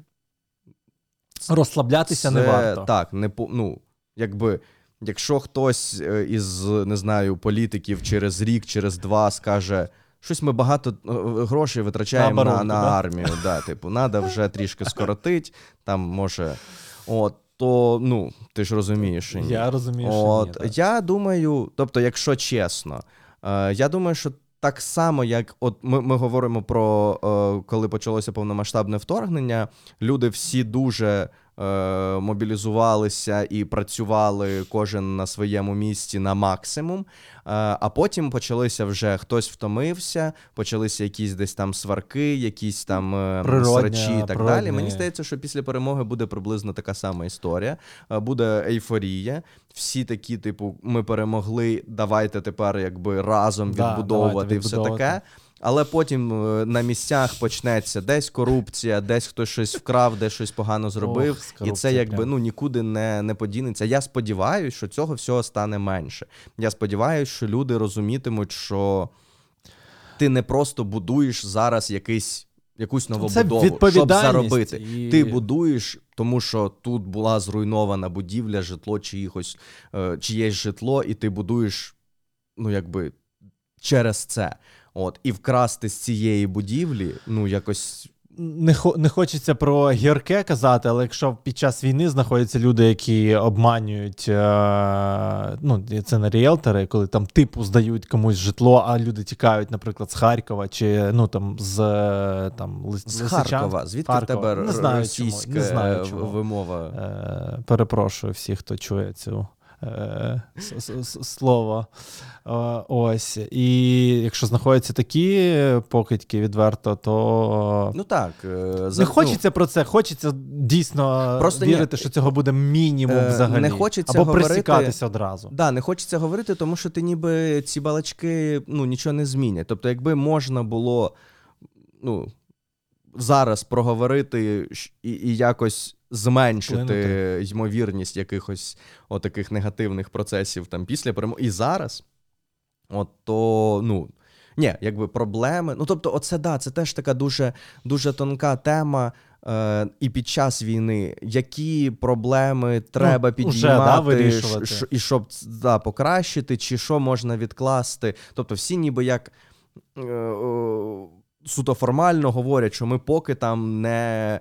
Розслаблятися не варто. Так, не ну, якби. Якщо хтось е, із не знаю політиків через рік, через два скаже, щось ми багато е, грошей витрачаємо На на, оборонку, на да? армію, да, типу, треба вже трішки скоротить, там може. От, то ну, ти ж розумієш, ні. Я розумію, що От ні, так. я думаю, тобто, якщо чесно, е, я думаю, що так само, як от ми, ми говоримо про е, коли почалося повномасштабне вторгнення, люди всі дуже. Е, Мобілізувалися і працювали кожен на своєму місці на максимум. Е, А потім почалися вже хтось втомився, почалися якісь десь там сварки, якісь там е, срачі і так далі. Мені здається, що після перемоги буде приблизно така сама історія. Е, Буде ейфорія. Всі такі, типу, ми перемогли, давайте тепер якби разом Да, відбудовувати і все таке. Але потім е, на місцях почнеться десь корупція, десь хтось щось вкрав, десь щось погано зробив. Ох, і це якби прям. ну нікуди не, не подінеться. Я сподіваюся, що цього всього стане менше. Я сподіваюся, що люди розумітимуть, що ти не просто будуєш зараз якийсь. Якусь новобудову, щоб заробити. і- Ти будуєш, тому що тут була зруйнована будівля, житло чиїхось, е, чиєсь житло, і ти будуєш, ну якби через це. От, і вкрасти з цієї будівлі, ну якось. не, хо- не хочеться про гірке казати, але якщо під час війни знаходяться люди, які обманюють, е, ну це не ріелтори, коли там типу здають комусь житло, а люди тікають, наприклад, з Харкова чи ну там з е, там Лис- З. Харкова. Звідки Харкова. в тебе Не знаю російська чому, не знаю чому. вимова? Е, перепрошую всіх, хто чує цю. Е, Слово. Е, Ось. І якщо знаходяться такі покидьки відверто, то Ну так. е, не ну, хочеться про це, хочеться дійсно Просто ні. вірити, що цього буде мінімум Е, взагалі. не хочеться Або говорити- присікатися одразу. Да, не хочеться говорити, тому що ти ніби ці балачки ну, нічого не змінять. Тобто, якби можна було ну, зараз проговорити і, і якось зменшити Вплинути. ймовірність якихось отаких негативних процесів там після перемоги. І зараз, от то, ну. Ні, якби проблеми. Ну тобто, оце да, це теж така дуже, дуже тонка тема. Е, і під час війни, які проблеми треба Ну, уже, піднімати, да, ш- і щоб да, покращити, чи що можна відкласти. Тобто, всі ніби як е, е, суто формально говорять, що ми поки там не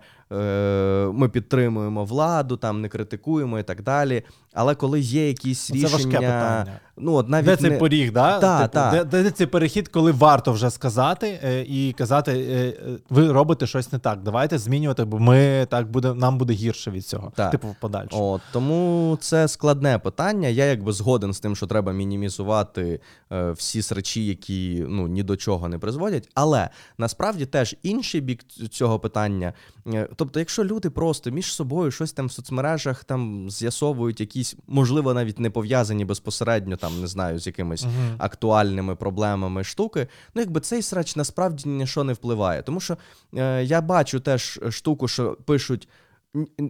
ми підтримуємо владу, там не критикуємо і так далі. Але коли є якісь Це рішення, важке питання. ну от навіть Де цей не... поріг, да? Та, типу, та. Де, де цей перехід, коли варто вже сказати е, і казати, е, е, ви робите щось не так. Давайте змінювати, бо ми так буде, нам буде гірше від цього. Так. Типу, в подальшому. От, тому це складне питання. Я якби згоден з тим, що треба мінімізувати е, всі срачі, які ну ні до чого не призводять. Але насправді теж інший бік цього питання. Тобто, якщо люди просто між собою щось там в соцмережах там з'ясовують, якісь можливо навіть не пов'язані безпосередньо, там не знаю, з якимись Мгм. актуальними проблемами штуки, ну якби цей срач насправді ні що не впливає. Тому що е, я бачу теж штуку, що пишуть.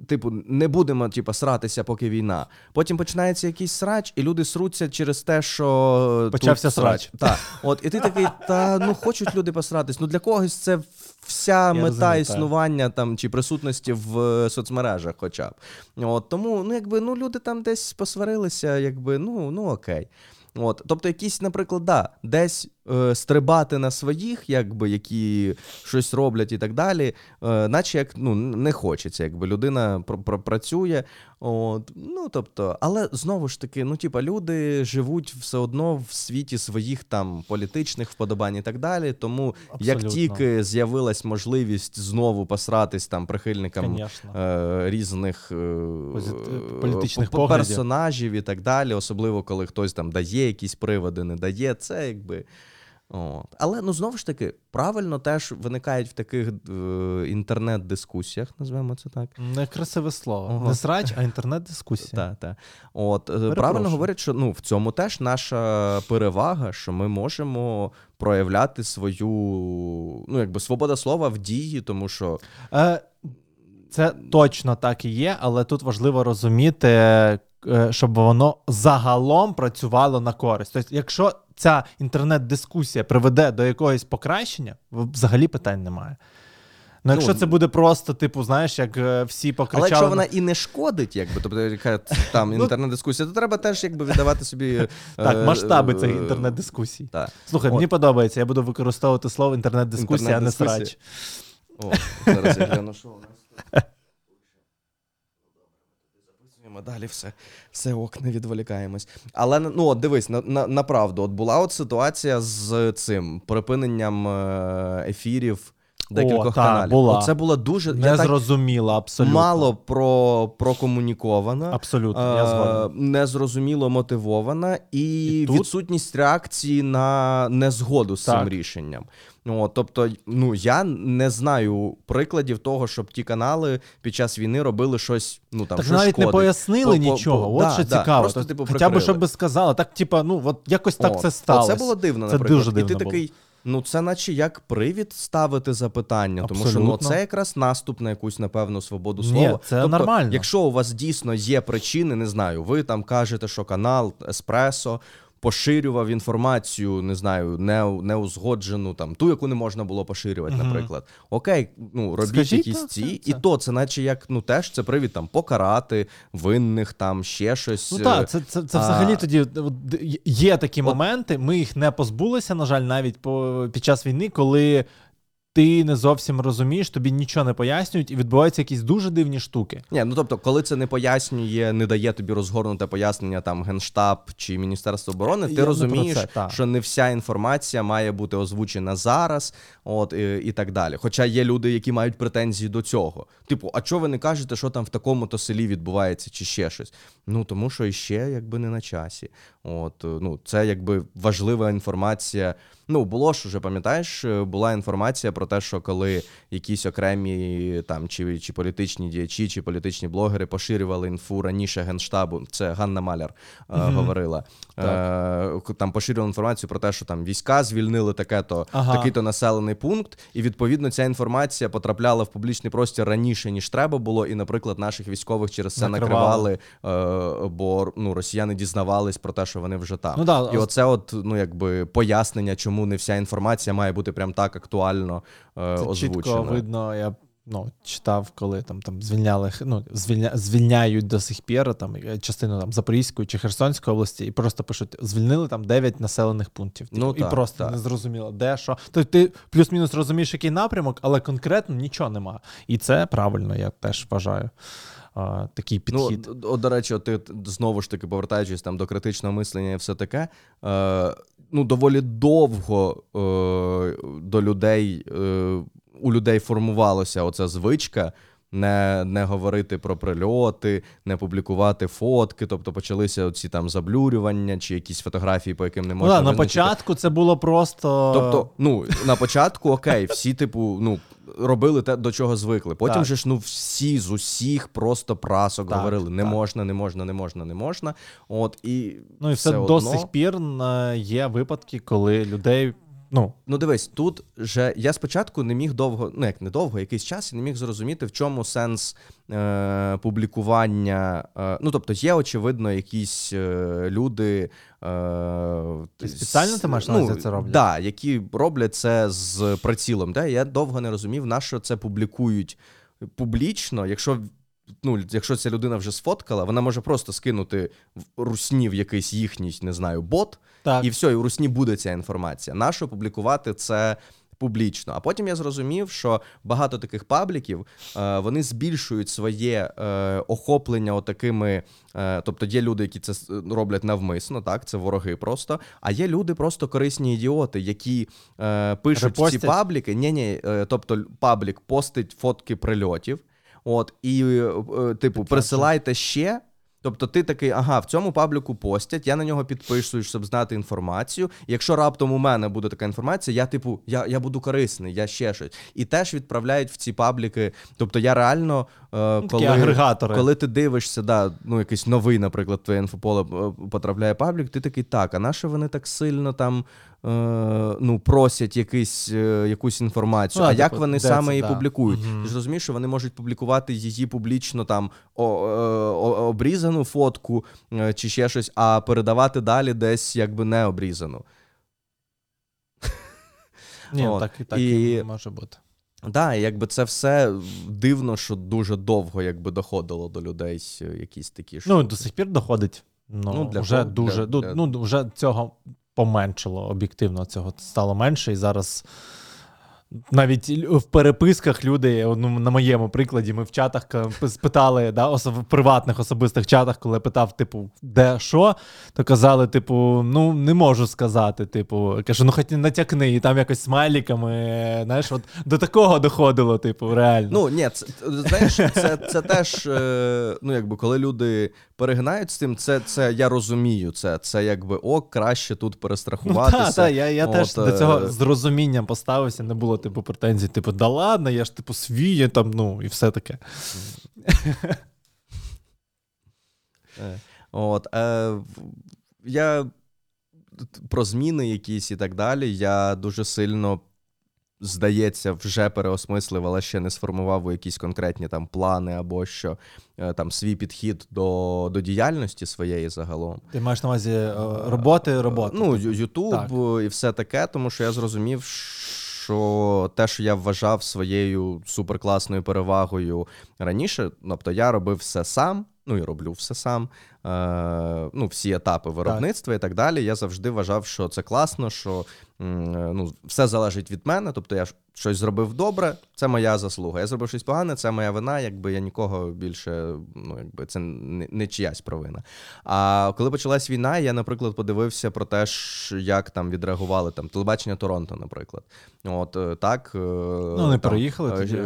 Типу, не будемо типу, сратися, поки війна. Потім починається якийсь срач, і люди сруться через те, що Почався тут срач. Так. От, і ти такий, та ну хочуть люди посратись. Ну для когось це вся мета розумію, так. існування там чи присутності в е, соцмережах, хоча б. От, тому, ну якби ну люди там десь посварилися, якби ну, ну окей. От, тобто, якісь, наприклад, да, десь е, стрибати на своїх, якби які щось роблять і так далі, е, наче як ну не хочеться, якби людина пр- пр- працює. От, ну тобто, але знову ж таки, ну типа, люди живуть все одно в світі своїх там політичних вподобань і так далі. Тому як тільки з'явилась можливість знову посратись там прихильникам е, різних е, Позит- політичних п- поглядів. персонажів і так далі, особливо коли хтось там дає якісь приводи, не дає, це якби. От. Але ну знову ж таки, правильно теж виникають в таких е, інтернет-дискусіях, назвемо це так. Некрасиве слово. Ага. Не срач, а інтернет-дискусія. Так, так. От, е, правильно говорять, що ну, в цьому теж наша перевага, що ми можемо проявляти свою ну, якби свобода слова в дії, тому що Е, це точно так і є, але тут важливо розуміти, щоб воно загалом працювало на користь. Тобто, якщо ця інтернет-дискусія приведе до якогось покращення, взагалі питань немає. Ну, якщо Ну, це буде просто, типу, знаєш, як е, всі покричали. Але якщо вона і не шкодить, якби тобто яка там [LAUGHS] Ну, інтернет-дискусія, то треба теж якби віддавати собі [LAUGHS] е, Так, масштаби цих е, інтернет-дискусій. Слухай, мені подобається, я буду використовувати слово інтернет-дискусія, а не срач. О, зараз я гляну, що у нас [LAUGHS] Записуємо далі все, все ок, не відволікаємось. Але ну от дивись, на, на, направду, от була от ситуація з цим припиненням е, ефірів декількох О, та, каналів. була. Це було дуже я Не так зрозуміло, абсолютно. мало про, прокомуніковано. Абсолютно, я Е, згоден. незрозуміло мотивована і, І відсутність реакції на незгоду з цим рішенням. О, тобто, ну я не знаю прикладів того, щоб ті канали під час війни робили щось. Ну там Так що навіть не пояснили По- нічого. по- От да, що да, цікаво. просто, Тобто, типу, Хоча б прикрили. щоб би сказали, так, типа, ну от якось так От, це сталося. Це було дивно, Це наприклад. дуже І ти було. такий. Ну, це наче як привід ставити запитання, тому що ну, це якраз наступ на якусь, напевно, свободу Ні, слова. це тобто, нормально. Якщо у вас дійсно є причини, не знаю, ви там кажете, що канал Еспресо поширював інформацію, не знаю, не, неузгоджену, там, ту, яку не можна було поширювати, угу. наприклад. Окей, ну робіть Скажіть, якісь ці, і це. то це, наче як ну теж це привід там покарати винних, там ще щось. Ну е, так, це, це, це а- взагалі тоді є такі моменти. Ми їх не позбулися, на жаль, навіть по, під час війни, коли ти не зовсім розумієш, тобі нічого не пояснюють, і відбуваються якісь дуже дивні штуки. Ні, ну тобто, коли це не пояснює, не дає тобі розгорнуте пояснення там Генштаб чи Міністерство оборони, Я ти не розумієш, це, та. що не вся інформація має бути озвучена зараз, от і, і так далі. Хоча є люди, які мають претензії до цього. Типу, а чого ви не кажете, що там в такому-то селі відбувається, чи ще щось? Ну тому що іще якби не на часі. От ну це якби важлива інформація. Ну було ж уже, пам'ятаєш, е, була інформація про те, що коли якісь окремі там чи чи політичні діячі, чи політичні блогери поширювали інфу раніше генштабу, це Ганна Маляр е, говорила. Е, Там поширювали інформацію про те, що там війська звільнили таке-то, Ага. такий-то населений пункт, і відповідно ця інформація потрапляла в публічний простір раніше, ніж треба було. І, наприклад, наших військових через це Накривали. накривали, е, бо ну, росіяни дізнавались про те, що вони вже там. Ну да, і оце, от ну якби пояснення, чому не вся інформація має бути прям так актуально е, Це озвучена. чітко видно, я ну, читав, коли там, там звільняли, ну, звільня, звільняють до сих пір там, е, частину там, Запорізької чи Херсонської області, і просто пишуть: звільнили там 9 населених пунктів. Типу, Ну, і так, просто так. не зрозуміло, де що. Тобто ти плюс-мінус розумієш, який напрямок, але конкретно нічого нема. І це правильно, я теж вважаю. А, такий підхід. Ну, от, до речі, от ти знову ж таки повертаючись там до критичного мислення і все таке. Е, ну, доволі довго е, до людей е, у людей формувалася оця звичка. Не, не говорити про прильоти, не публікувати фотки, тобто почалися ці там заблюрювання чи якісь фотографії, по яким не ну, можна да, на початку це було просто. Тобто, ну на початку окей, всі, типу, ну робили те, до чого звикли. Потім Так. же ж ну всі з усіх просто прасок Так, говорили: не так. можна, не можна, не можна, не можна. От і ну і все, до одно- сих пір е, є випадки, коли людей. Ну, Ну, дивись, тут же я спочатку не міг довго, ну як не довго, якийсь час я не міг зрозуміти, в чому сенс е, публікування. Е, ну, тобто, є, очевидно, якісь е, люди. Е, І спеціально ти маєш ну, це роблять? Да, які роблять це з прицілом. Да? Я довго не розумів, на що це публікують публічно, якщо. Ну, якщо ця людина вже сфоткала, вона може просто скинути в русні в якийсь їхній, не знаю, бот, так. і все, і у Русні буде ця інформація. Нащо публікувати це публічно? А потім я зрозумів, що багато таких пабліків е, вони збільшують своє е, охоплення отакими. Е, тобто є люди, які це роблять навмисно, так, це вороги просто. А є люди, просто корисні ідіоти, які е, пишуть в ці пабліки. Ні, ні, тобто паблік постить фотки прильотів. От, і, типу, присилайте ще. Тобто ти такий, ага, в цьому пабліку постять, я на нього підписуюсь, щоб знати інформацію. І якщо раптом у мене буде така інформація, я типу, я, я буду корисний, я ще щось. І теж відправляють в ці пабліки. Тобто я реально, е, коли, агрегатори. коли ти дивишся, да, ну якийсь новий, наприклад, твоє інфополе е, потрапляє паблік, ти такий, так, а на що вони так сильно там ну, просять якийсь, е, якусь інформацію? Ну, а да, як вони де саме її да. публікують? Мгм. Ти ж розумієш, що вони можуть публікувати її публічно там о, е, о- обрізану фотку е, чи ще щось, а передавати далі десь якби не обрізану. Ні, От. так, і так І- може бути. Да, якби це все дивно, що дуже довго якби доходило до людей е, якісь такі Ну, до сих пір доходить. Ну, Ну, для вже кого? дуже. Для- ну, для- Ну, вже цього поменшило об'єктивно, цього стало менше, і зараз. Навіть в переписках люди, ну, на моєму прикладі, ми в чатах спитали, да, осо- в приватних особистих чатах, коли я питав, типу, де що, то казали, типу, ну не можу сказати. Типу, Я кажу, ну хоч натякни, і там якось смайліками, знаєш, от до такого доходило, типу, реально. Ну ні, це знаєш, це, це теж, е, ну якби коли люди перегинають з тим, це, це я розумію. Це це якби о, краще тут Ну, перестрахуватися. та, та, я, я теж до цього е, з розумінням поставився, не було типу претензій, типу, да ладно, я ж типу свій, там, ну, і все таке. Е, От, е, я про зміни якісь і так далі. Я дуже сильно, здається, вже переосмислив, але ще не сформував у якісь конкретні там плани або що е, там свій підхід до, до діяльності своєї загалом. Ти маєш на увазі е, роботи, роботи. Ну. Ютуб Так. і все таке, тому що я зрозумів, що те, що я вважав своєю суперкласною перевагою раніше, тобто я робив все сам, ну і роблю все сам. Е, ну, всі етапи виробництва і так далі. Я завжди вважав, що це класно, що е, ну, все залежить від мене. Тобто я щось зробив добре, це моя заслуга. Я зробив щось погане, це моя вина. Якби я нікого більше, ну якби це не, не чиясь провина. А коли почалась війна, я, наприклад, подивився про те, як там відреагували там телебачення Торонто, наприклад. От е, так. Ну, вони переїхали тоді.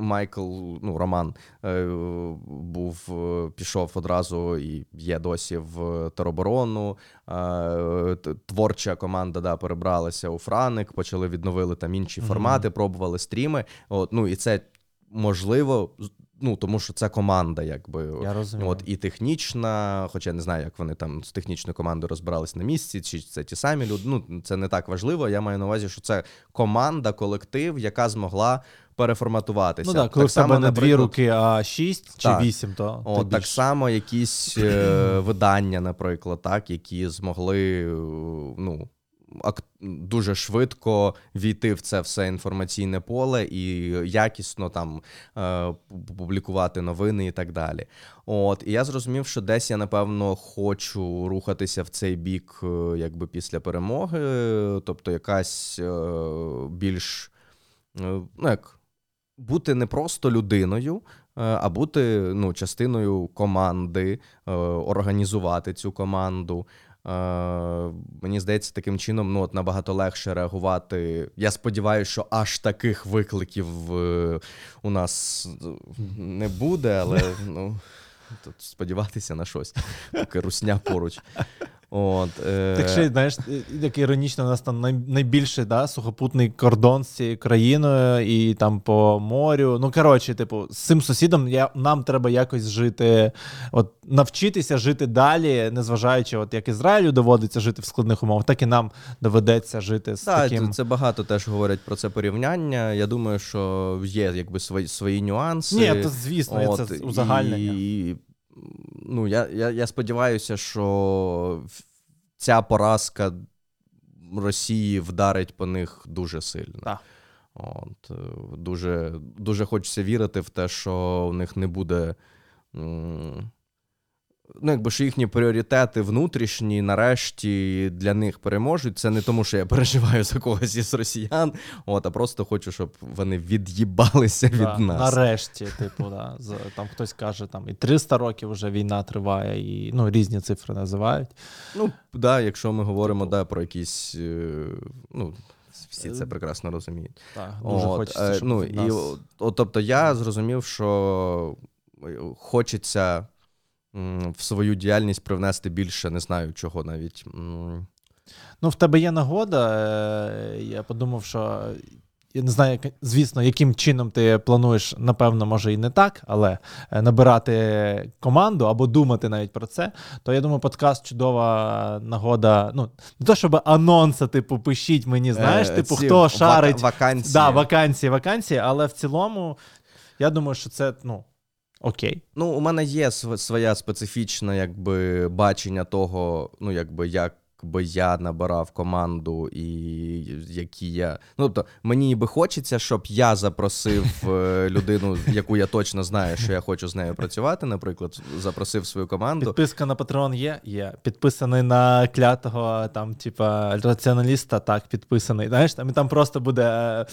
Майкл, ну, Роман, був, пішов одразу і є досі в тероборону. Творча команда да, перебралася у Франик, почали відновили там інші формати, пробували стріми. От, Ну і це можливо ну тому що це команда, якби Я розумію. от і технічна, хоча я не знаю, як вони там з технічною командою розбирались на місці, чи це ті самі люди. Ну це не так важливо. Я маю на увазі, що це команда, колектив, яка змогла. Переформатуватися. Ну так, коли так в тебе не дві руки, а шість чи вісім, то О, так само якісь е, [CLEARS THROAT] видання, наприклад, так, які змогли ну, дуже швидко війти в це все інформаційне поле і якісно там е, публікувати новини і так далі. От і я зрозумів, що десь я напевно хочу рухатися в цей бік, е, якби після перемоги, тобто якась е, більш ну як бути не просто людиною. А бути ну, частиною команди, організувати цю команду, Мені здається, таким чином ну, от набагато легше реагувати. Я сподіваюся, що аж таких викликів е, у нас не буде, але ну, тут сподіватися на щось, поки русня поруч. От, е... Так ще, знаєш, як іронічно, у нас там найбільший да, сухопутний кордон з цією країною і там по морю. Ну, коротше, типу, з цим сусідом я, нам треба якось жити, от навчитися жити далі, незважаючи, от як Ізраїлю доводиться жити в складних умовах, так і нам доведеться жити з так, таким. Це багато теж говорять про це порівняння. Я думаю, що є якби свої свої нюанси. Ні, то звісно, от, це узагальнення. І ну, я, я, я сподіваюся, що ця поразка Росії вдарить по них дуже сильно. Так. От, е, Дуже дуже хочеться вірити в те, що у них не буде ну, якби що їхні пріоритети внутрішні, нарешті для них переможуть. Це не тому, що я переживаю за когось із росіян, от, а просто хочу, щоб вони від'їбалися да, від нас. Нарешті, типу, да, там хтось каже, там і 300 років вже війна триває, і ну, різні цифри називають. Ну, да, якщо ми говоримо да, про якісь. Е, ну, всі це прекрасно розуміють. Так, дуже от, хочеться, е, щоб ну, нас... і, от, Тобто я зрозумів, що хочеться в свою діяльність привнести більше, не знаю чого навіть. Ну, в тебе є нагода. Е, я подумав, що. Я не знаю, звісно, яким чином ти плануєш, напевно, може і не так, але е, набирати команду або думати навіть про це. То я думаю, подкаст чудова нагода. Ну, не то, щоб анонси, типу, пишіть мені, знаєш, е, типу, хто шарить вакансії. Да, вакансії, вакансії, але в цілому, я думаю, що це ну, Окей. Ну, у мене є своя специфічна, якби бачення того, ну якби як би я набирав команду, і які я. Ну, тобто, мені ніби хочеться, щоб я запросив е, [LAUGHS] людину, яку я точно знаю, що я хочу з нею працювати. Наприклад, запросив свою команду. Підписка на Patreon є? Є. Підписаний на клятого там, типа, раціоналіста, так, підписаний. Знаєш, там і там просто буде е,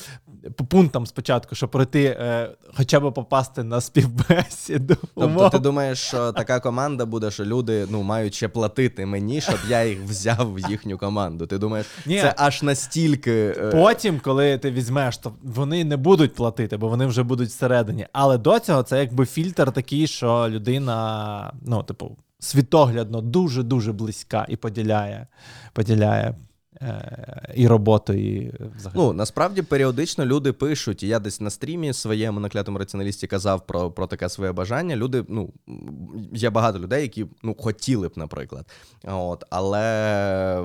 по пунктам спочатку, щоб пройти, е, хоча б попасти на співбесіду. Тобто, ти думаєш, що така команда буде, що люди ну, мають ще платити мені, щоб я їх взяв в їхню команду. Ти думаєш, Ні. це аж настільки. Е, Потім, коли ти візьмеш, то вони не будуть платити, бо вони вже будуть всередині. Але до цього це якби фільтр такий, що людина, ну, типу, світоглядно дуже дуже близька і поділяє, поділяє і роботу, і взагалі. Ну, насправді періодично люди пишуть, і я десь на стрімі своєму наклятому раціоналісті казав про про таке своє бажання. Люди, ну, є багато людей, які ну, хотіли б, наприклад. От, Але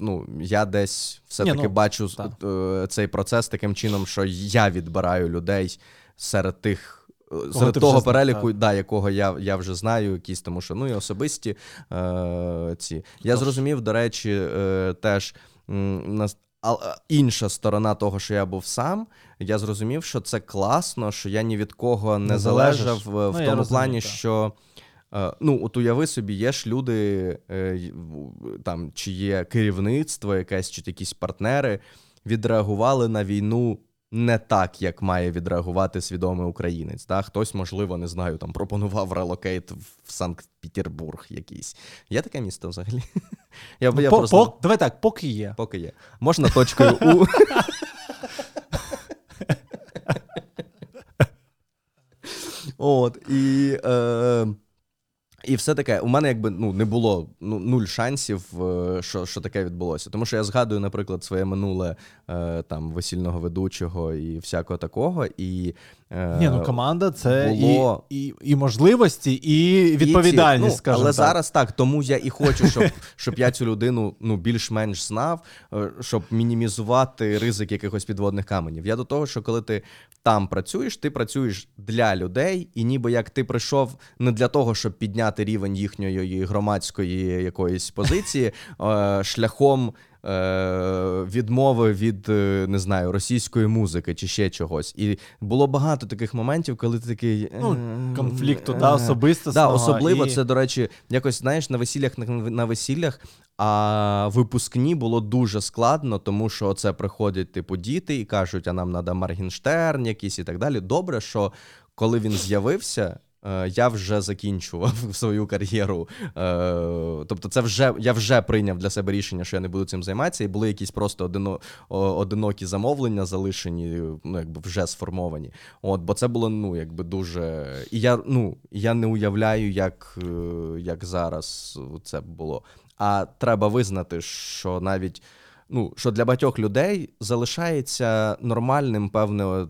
ну, я десь все-таки ну, бачу так. Е, цей процес таким чином, що я відбираю людей серед тих. Серед того переліку, да, якого я я вже знаю, якісь тому що ну і особисті е, ці. Я зрозумів, до речі, е, теж інша сторона того, що я був сам, я зрозумів, що це класно, що я ні від кого не, не залежав в, ну, тому розумію, плані, так. що. Е, ну, от уяви собі, є ж люди, е, там, чи є керівництво, якесь, чи якісь партнери, відреагували на війну не так, як має відреагувати свідомий українець. Да? Хтось, можливо, не знаю, там пропонував relocate в Санкт-Петербург якийсь. Є таке місто взагалі? [LAUGHS] Я, ну, я по, просто... по, Давай так, поки є. Поки є. Можна точкою [LAUGHS] У. [LAUGHS] От, і е, І все таке, у мене якби ну не було ну, нуль шансів, е, що що таке відбулося. Тому що я згадую, наприклад, своє минуле е, там весільного ведучого і всякого такого. І Ні, ну команда це було... і і, і можливості, і відповідальність. І ці, ну, Але так. зараз так, тому я і хочу, щоб [LAUGHS] щоб я цю людину ну більш-менш знав, е, щоб мінімізувати ризик якихось підводних каменів. Я до того, що коли ти там працюєш, ти працюєш для людей, і ніби як ти прийшов не для того, щоб підняти рівень їхньої громадської якоїсь позиції [LAUGHS] е, шляхом. Е, відмови від е, не знаю російської музики чи ще чогось, і було багато таких моментів, коли ти такий ну, конфлікту да, особисто да, особливо і... це до речі, якось знаєш на весіллях на весіллях. А випускні було дуже складно, тому що це приходять типу діти і кажуть, а нам треба Маргінштерн якийсь і так далі. Добре, що коли він з'явився, Е, я вже закінчував [LAUGHS] свою кар'єру. Е, тобто, це вже я вже прийняв для себе рішення, що я не буду цим займатися, і були якісь просто одино, одинокі замовлення залишені, ну якби вже сформовані. От, Бо це було ну якби дуже. І я ну, я не уявляю, як, е, як зараз це було. А треба визнати, що навіть ну, що для багатьох людей залишається нормальним певне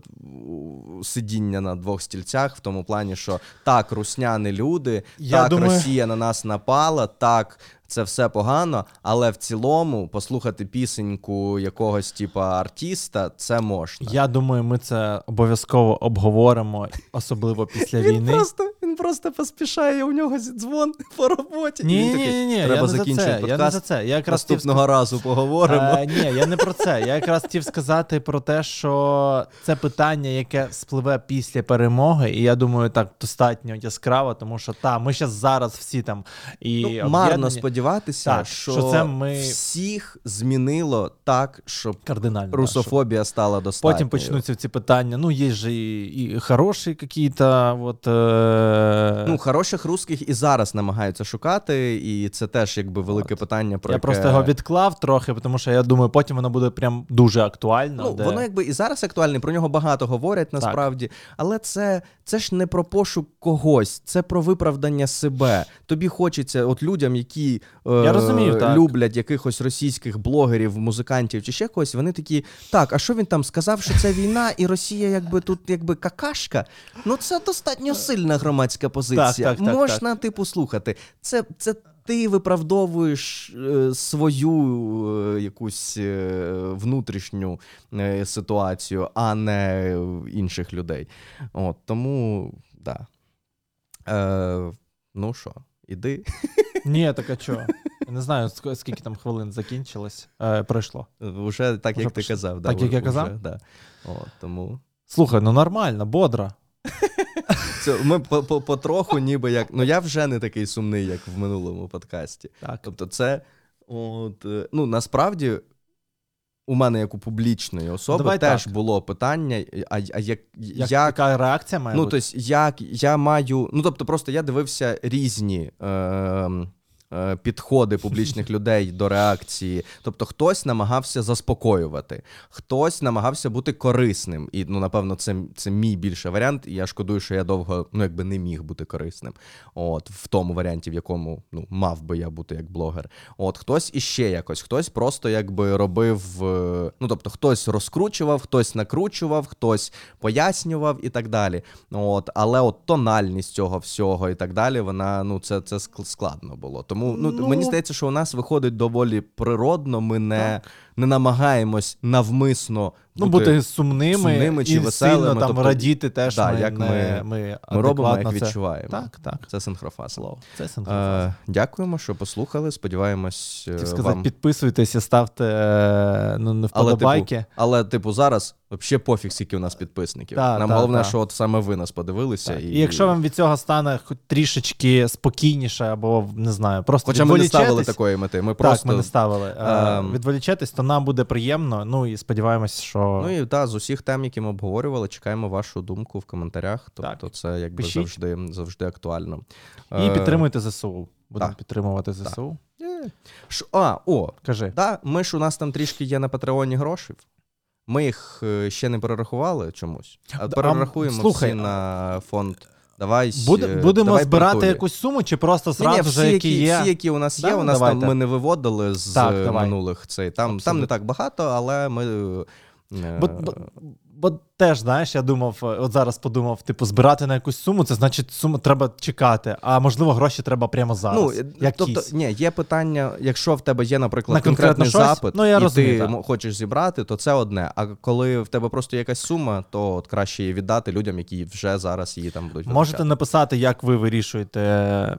сидіння на двох стільцях, в тому плані, що так, русняни люди, Я так, думаю... Росія на нас напала, так, це все погано, але в цілому послухати пісеньку якогось типа артіста це можна. Я думаю, ми це обов'язково обговоримо, особливо після [LAUGHS] він війни. Просто, Він просто поспішає, у нього дзвон по роботі. Ні, він такий, ні, ні, треба я закінчити. Я не за це. Я якраз Наступного разу поговоримо. А, ні, я не про це. Я якраз хотів сказати про те, що це питання, яке спливе після перемоги, і я думаю, так достатньо яскраво, тому що та, ми зараз зараз всі там і ну, марно сподіватися, так, що, що це ми всіх змінило так, щоб кардинально русофобія да, стала достатньою. Потім почнуться ці питання. Ну, є ж і, і хороші якісь, от, е... ну, хороших русських і зараз намагаються шукати, і це теж якби велике от. питання. про Я яке... просто його відклав трохи, тому що я думаю, потім воно буде прям дуже актуально. Ну, де... Воно якби і зараз актуальне, про нього багато говорять насправді, так. але це це ж не про пошук когось, це про виправдання себе. Тобі хочеться, от людям, які е, я розумію, так. люблять якихось російських блогерів, музикантів чи ще когось, вони такі, так, а що він там сказав, що це війна, і Росія, якби тут якби какашка. Ну це достатньо сильна громадська позиція. Так, так, Можна, так, типу, слухати. Це це. Ти виправдовуєш е, свою е, якусь е, внутрішню е, ситуацію, а не інших людей. От Тому, да. Е, Ну що, іди. Ні, так а чого? Не знаю, скільки там хвилин закінчилось. Е, Пройшло. Уже так, Уже як ти казав. Так, да, як я казав? Уже, да. О, тому... Слухай, ну нормально, бодро. [LAUGHS] Це, Ми потроху, ніби як. Ну я вже не такий сумний, як в минулому подкасті. Так. Тобто, це от, е, ну насправді. У мене, як у публічної особи, Давай теж так. було питання, а, а як, як, яка реакція має ну, бути? тобто, як я маю. Ну, тобто, просто я дивився різні. Е, підходи публічних людей до реакції. Тобто, хтось намагався заспокоювати, хтось намагався бути корисним. І ну, напевно, це це мій більший варіант. І я шкодую, що я довго ну, якби не міг бути корисним. От в тому варіанті, в якому ну, мав би я бути як блогер. От хтось іще якось, хтось просто якби робив. Е, ну тобто, хтось розкручував, хтось накручував, хтось пояснював і так далі. От, але от тональність цього всього і так далі, вона ну це це складно було. Тому ну, ну мені здається, що у нас виходить доволі природно. Ми не не намагаємось навмисно ну, бути, бути сумними, сумними чи і веселими. Сильно там тобто, радіти теж. Да, ми, як не, ми, ми, ми робимо, як це. відчуваємо. Так, так. Це синхрофаз. Це синхрофаз. Е, Дякуємо, що послухали. Сподіваємось. Хотів сказати, вам... підписуйтесь і ставте е, ну, не вподобайки. Але, типу, але, типу, зараз взагалі пофіг, скільки у нас підписників. Та, Нам та, головне, та. що от саме ви нас подивилися. І... і якщо вам від цього стане хоч трішечки спокійніше, або не знаю, просто Хоча ми не ставили такої мети. Ми просто... Так, ми не ставили. Ем... Відволічетесь, то нам буде приємно. Ну і сподіваємось, що. Ну і так, з усіх тем, які ми обговорювали, чекаємо вашу думку в коментарях. Тобто, так. це якби завжди завжди актуально. І е, підтримуйте ЗСУ. Будемо так. підтримувати ЗСУ. Так. Ш, а, о, кажи. Да, Ми ж у нас там трішки є на Патреоні грошей. Ми їх е, ще не перерахували чомусь, а перерахуємо слухай, всі на фонд Давай Буде, е, будемо давай збирати Портулі. якусь суму, чи просто зразу всі, вже які які, є? всі, які у нас Да, є, у нас давайте. там ми не виводили з Так, е, минулих цей. Там, там не так багато, але ми. Е, Бо, бо, бо теж, знаєш, я думав, е, от зараз подумав, типу, збирати на якусь суму, це значить, суму треба чекати. А можливо, гроші треба прямо зараз. Ну, е, якісь. тобто, ні, є питання, якщо в тебе є, наприклад, На конкретний щось? запит, Ну, я і розумію, ти так. хочеш зібрати, то це одне. А коли в тебе просто якась сума, то от краще її віддати людям, які вже зараз її там будуть. Можете витрачати. написати, як ви вирішуєте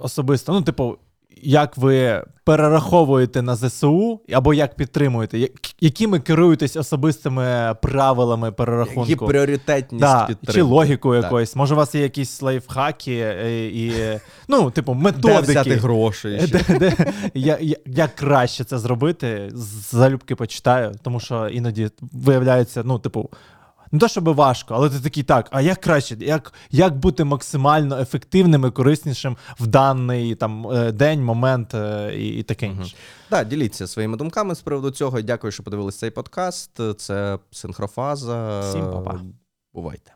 особисто. Ну, типу, як ви перераховуєте на ЗСУ, або як підтримуєте, якими керуєтесь особистими правилами перерахунку? Які пріоритетність Да, підтримки. чи логікою Так. якоюсь. Може, у вас є якісь лайфхаки е, і, ну, типу, Де методики. взяти гроші? Де, де, я, я, як краще це зробити, залюбки почитаю, тому що іноді виявляється, ну, типу, не то, щоб важко, але ти такий так. А як краще, як як бути максимально ефективним і кориснішим в даний там е, день, момент е, і і таке інше? Так, да, діліться своїми думками з приводу цього. Дякую, що подивилися цей подкаст. Це синхрофаза. Всім па-па. Бувайте.